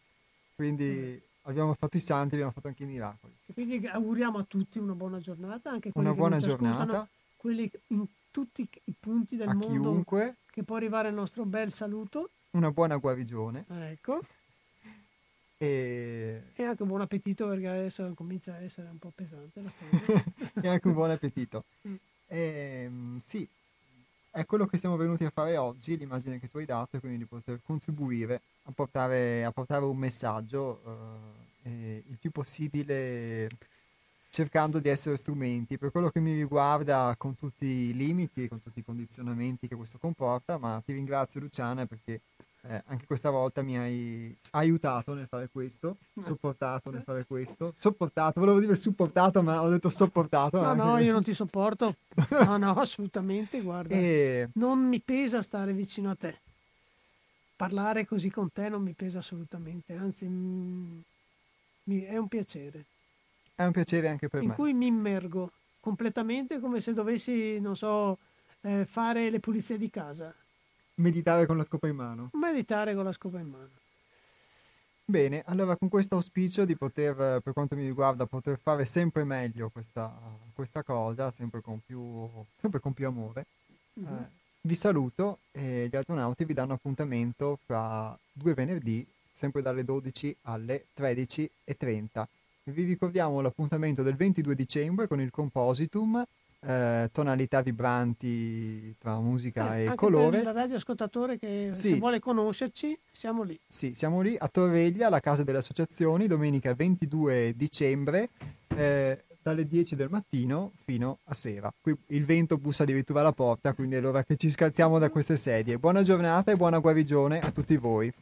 Quindi abbiamo fatto i santi, abbiamo fatto anche i miracoli. E Quindi auguriamo a tutti una buona giornata, anche Una buona giornata quelli in tutti i punti del a mondo chiunque, che può arrivare il nostro bel saluto. una buona guarigione Ecco. E, E anche buon appetito perché adesso comincia a essere un po' pesante la cosa. [laughs] e anche un buon appetito. Mm. Ehm, sì, è quello che siamo venuti a fare oggi, l'immagine che tu hai dato, e quindi di poter contribuire a portare, a portare un messaggio eh, e il più possibile cercando di essere strumenti per quello che mi riguarda con tutti i limiti e con tutti i condizionamenti che questo comporta, ma ti ringrazio Luciana perché eh, anche questa volta mi hai aiutato nel fare questo, sopportato nel fare questo, sopportato, volevo dire supportato ma ho detto sopportato. No, anche no, io non ti sopporto. No, no, [laughs] assolutamente, guarda. E Non mi pesa stare vicino a te. Parlare così con te non mi pesa assolutamente, anzi mm, mi- è un piacere. è un piacere anche per in me. cui mi immergo completamente come se dovessi, non so, eh, fare le pulizie di casa, Meditare con la scopa in mano. meditare con la scopa in mano. Bene, allora con questo auspicio di poter, eh, per quanto mi riguarda, poter fare sempre meglio questa, questa cosa, sempre con più, sempre con più amore, Mhm. eh, vi saluto e gli astronauti vi danno appuntamento fra due venerdì, sempre dalle 12 alle 13.30. Vi ricordiamo l'appuntamento del 22 dicembre con il Compositum, eh, tonalità vibranti tra musica Eh, e colore. per il radioascoltatore che Sì. se vuole conoscerci, siamo lì. Sì, siamo lì a Torreglia, alla Casa delle Associazioni, domenica 22 dicembre, eh, dalle 10 del mattino fino a sera. Qui il vento bussa addirittura alla porta, quindi è l'ora che ci scalziamo da queste sedie. Buona giornata e buona guarigione a tutti voi.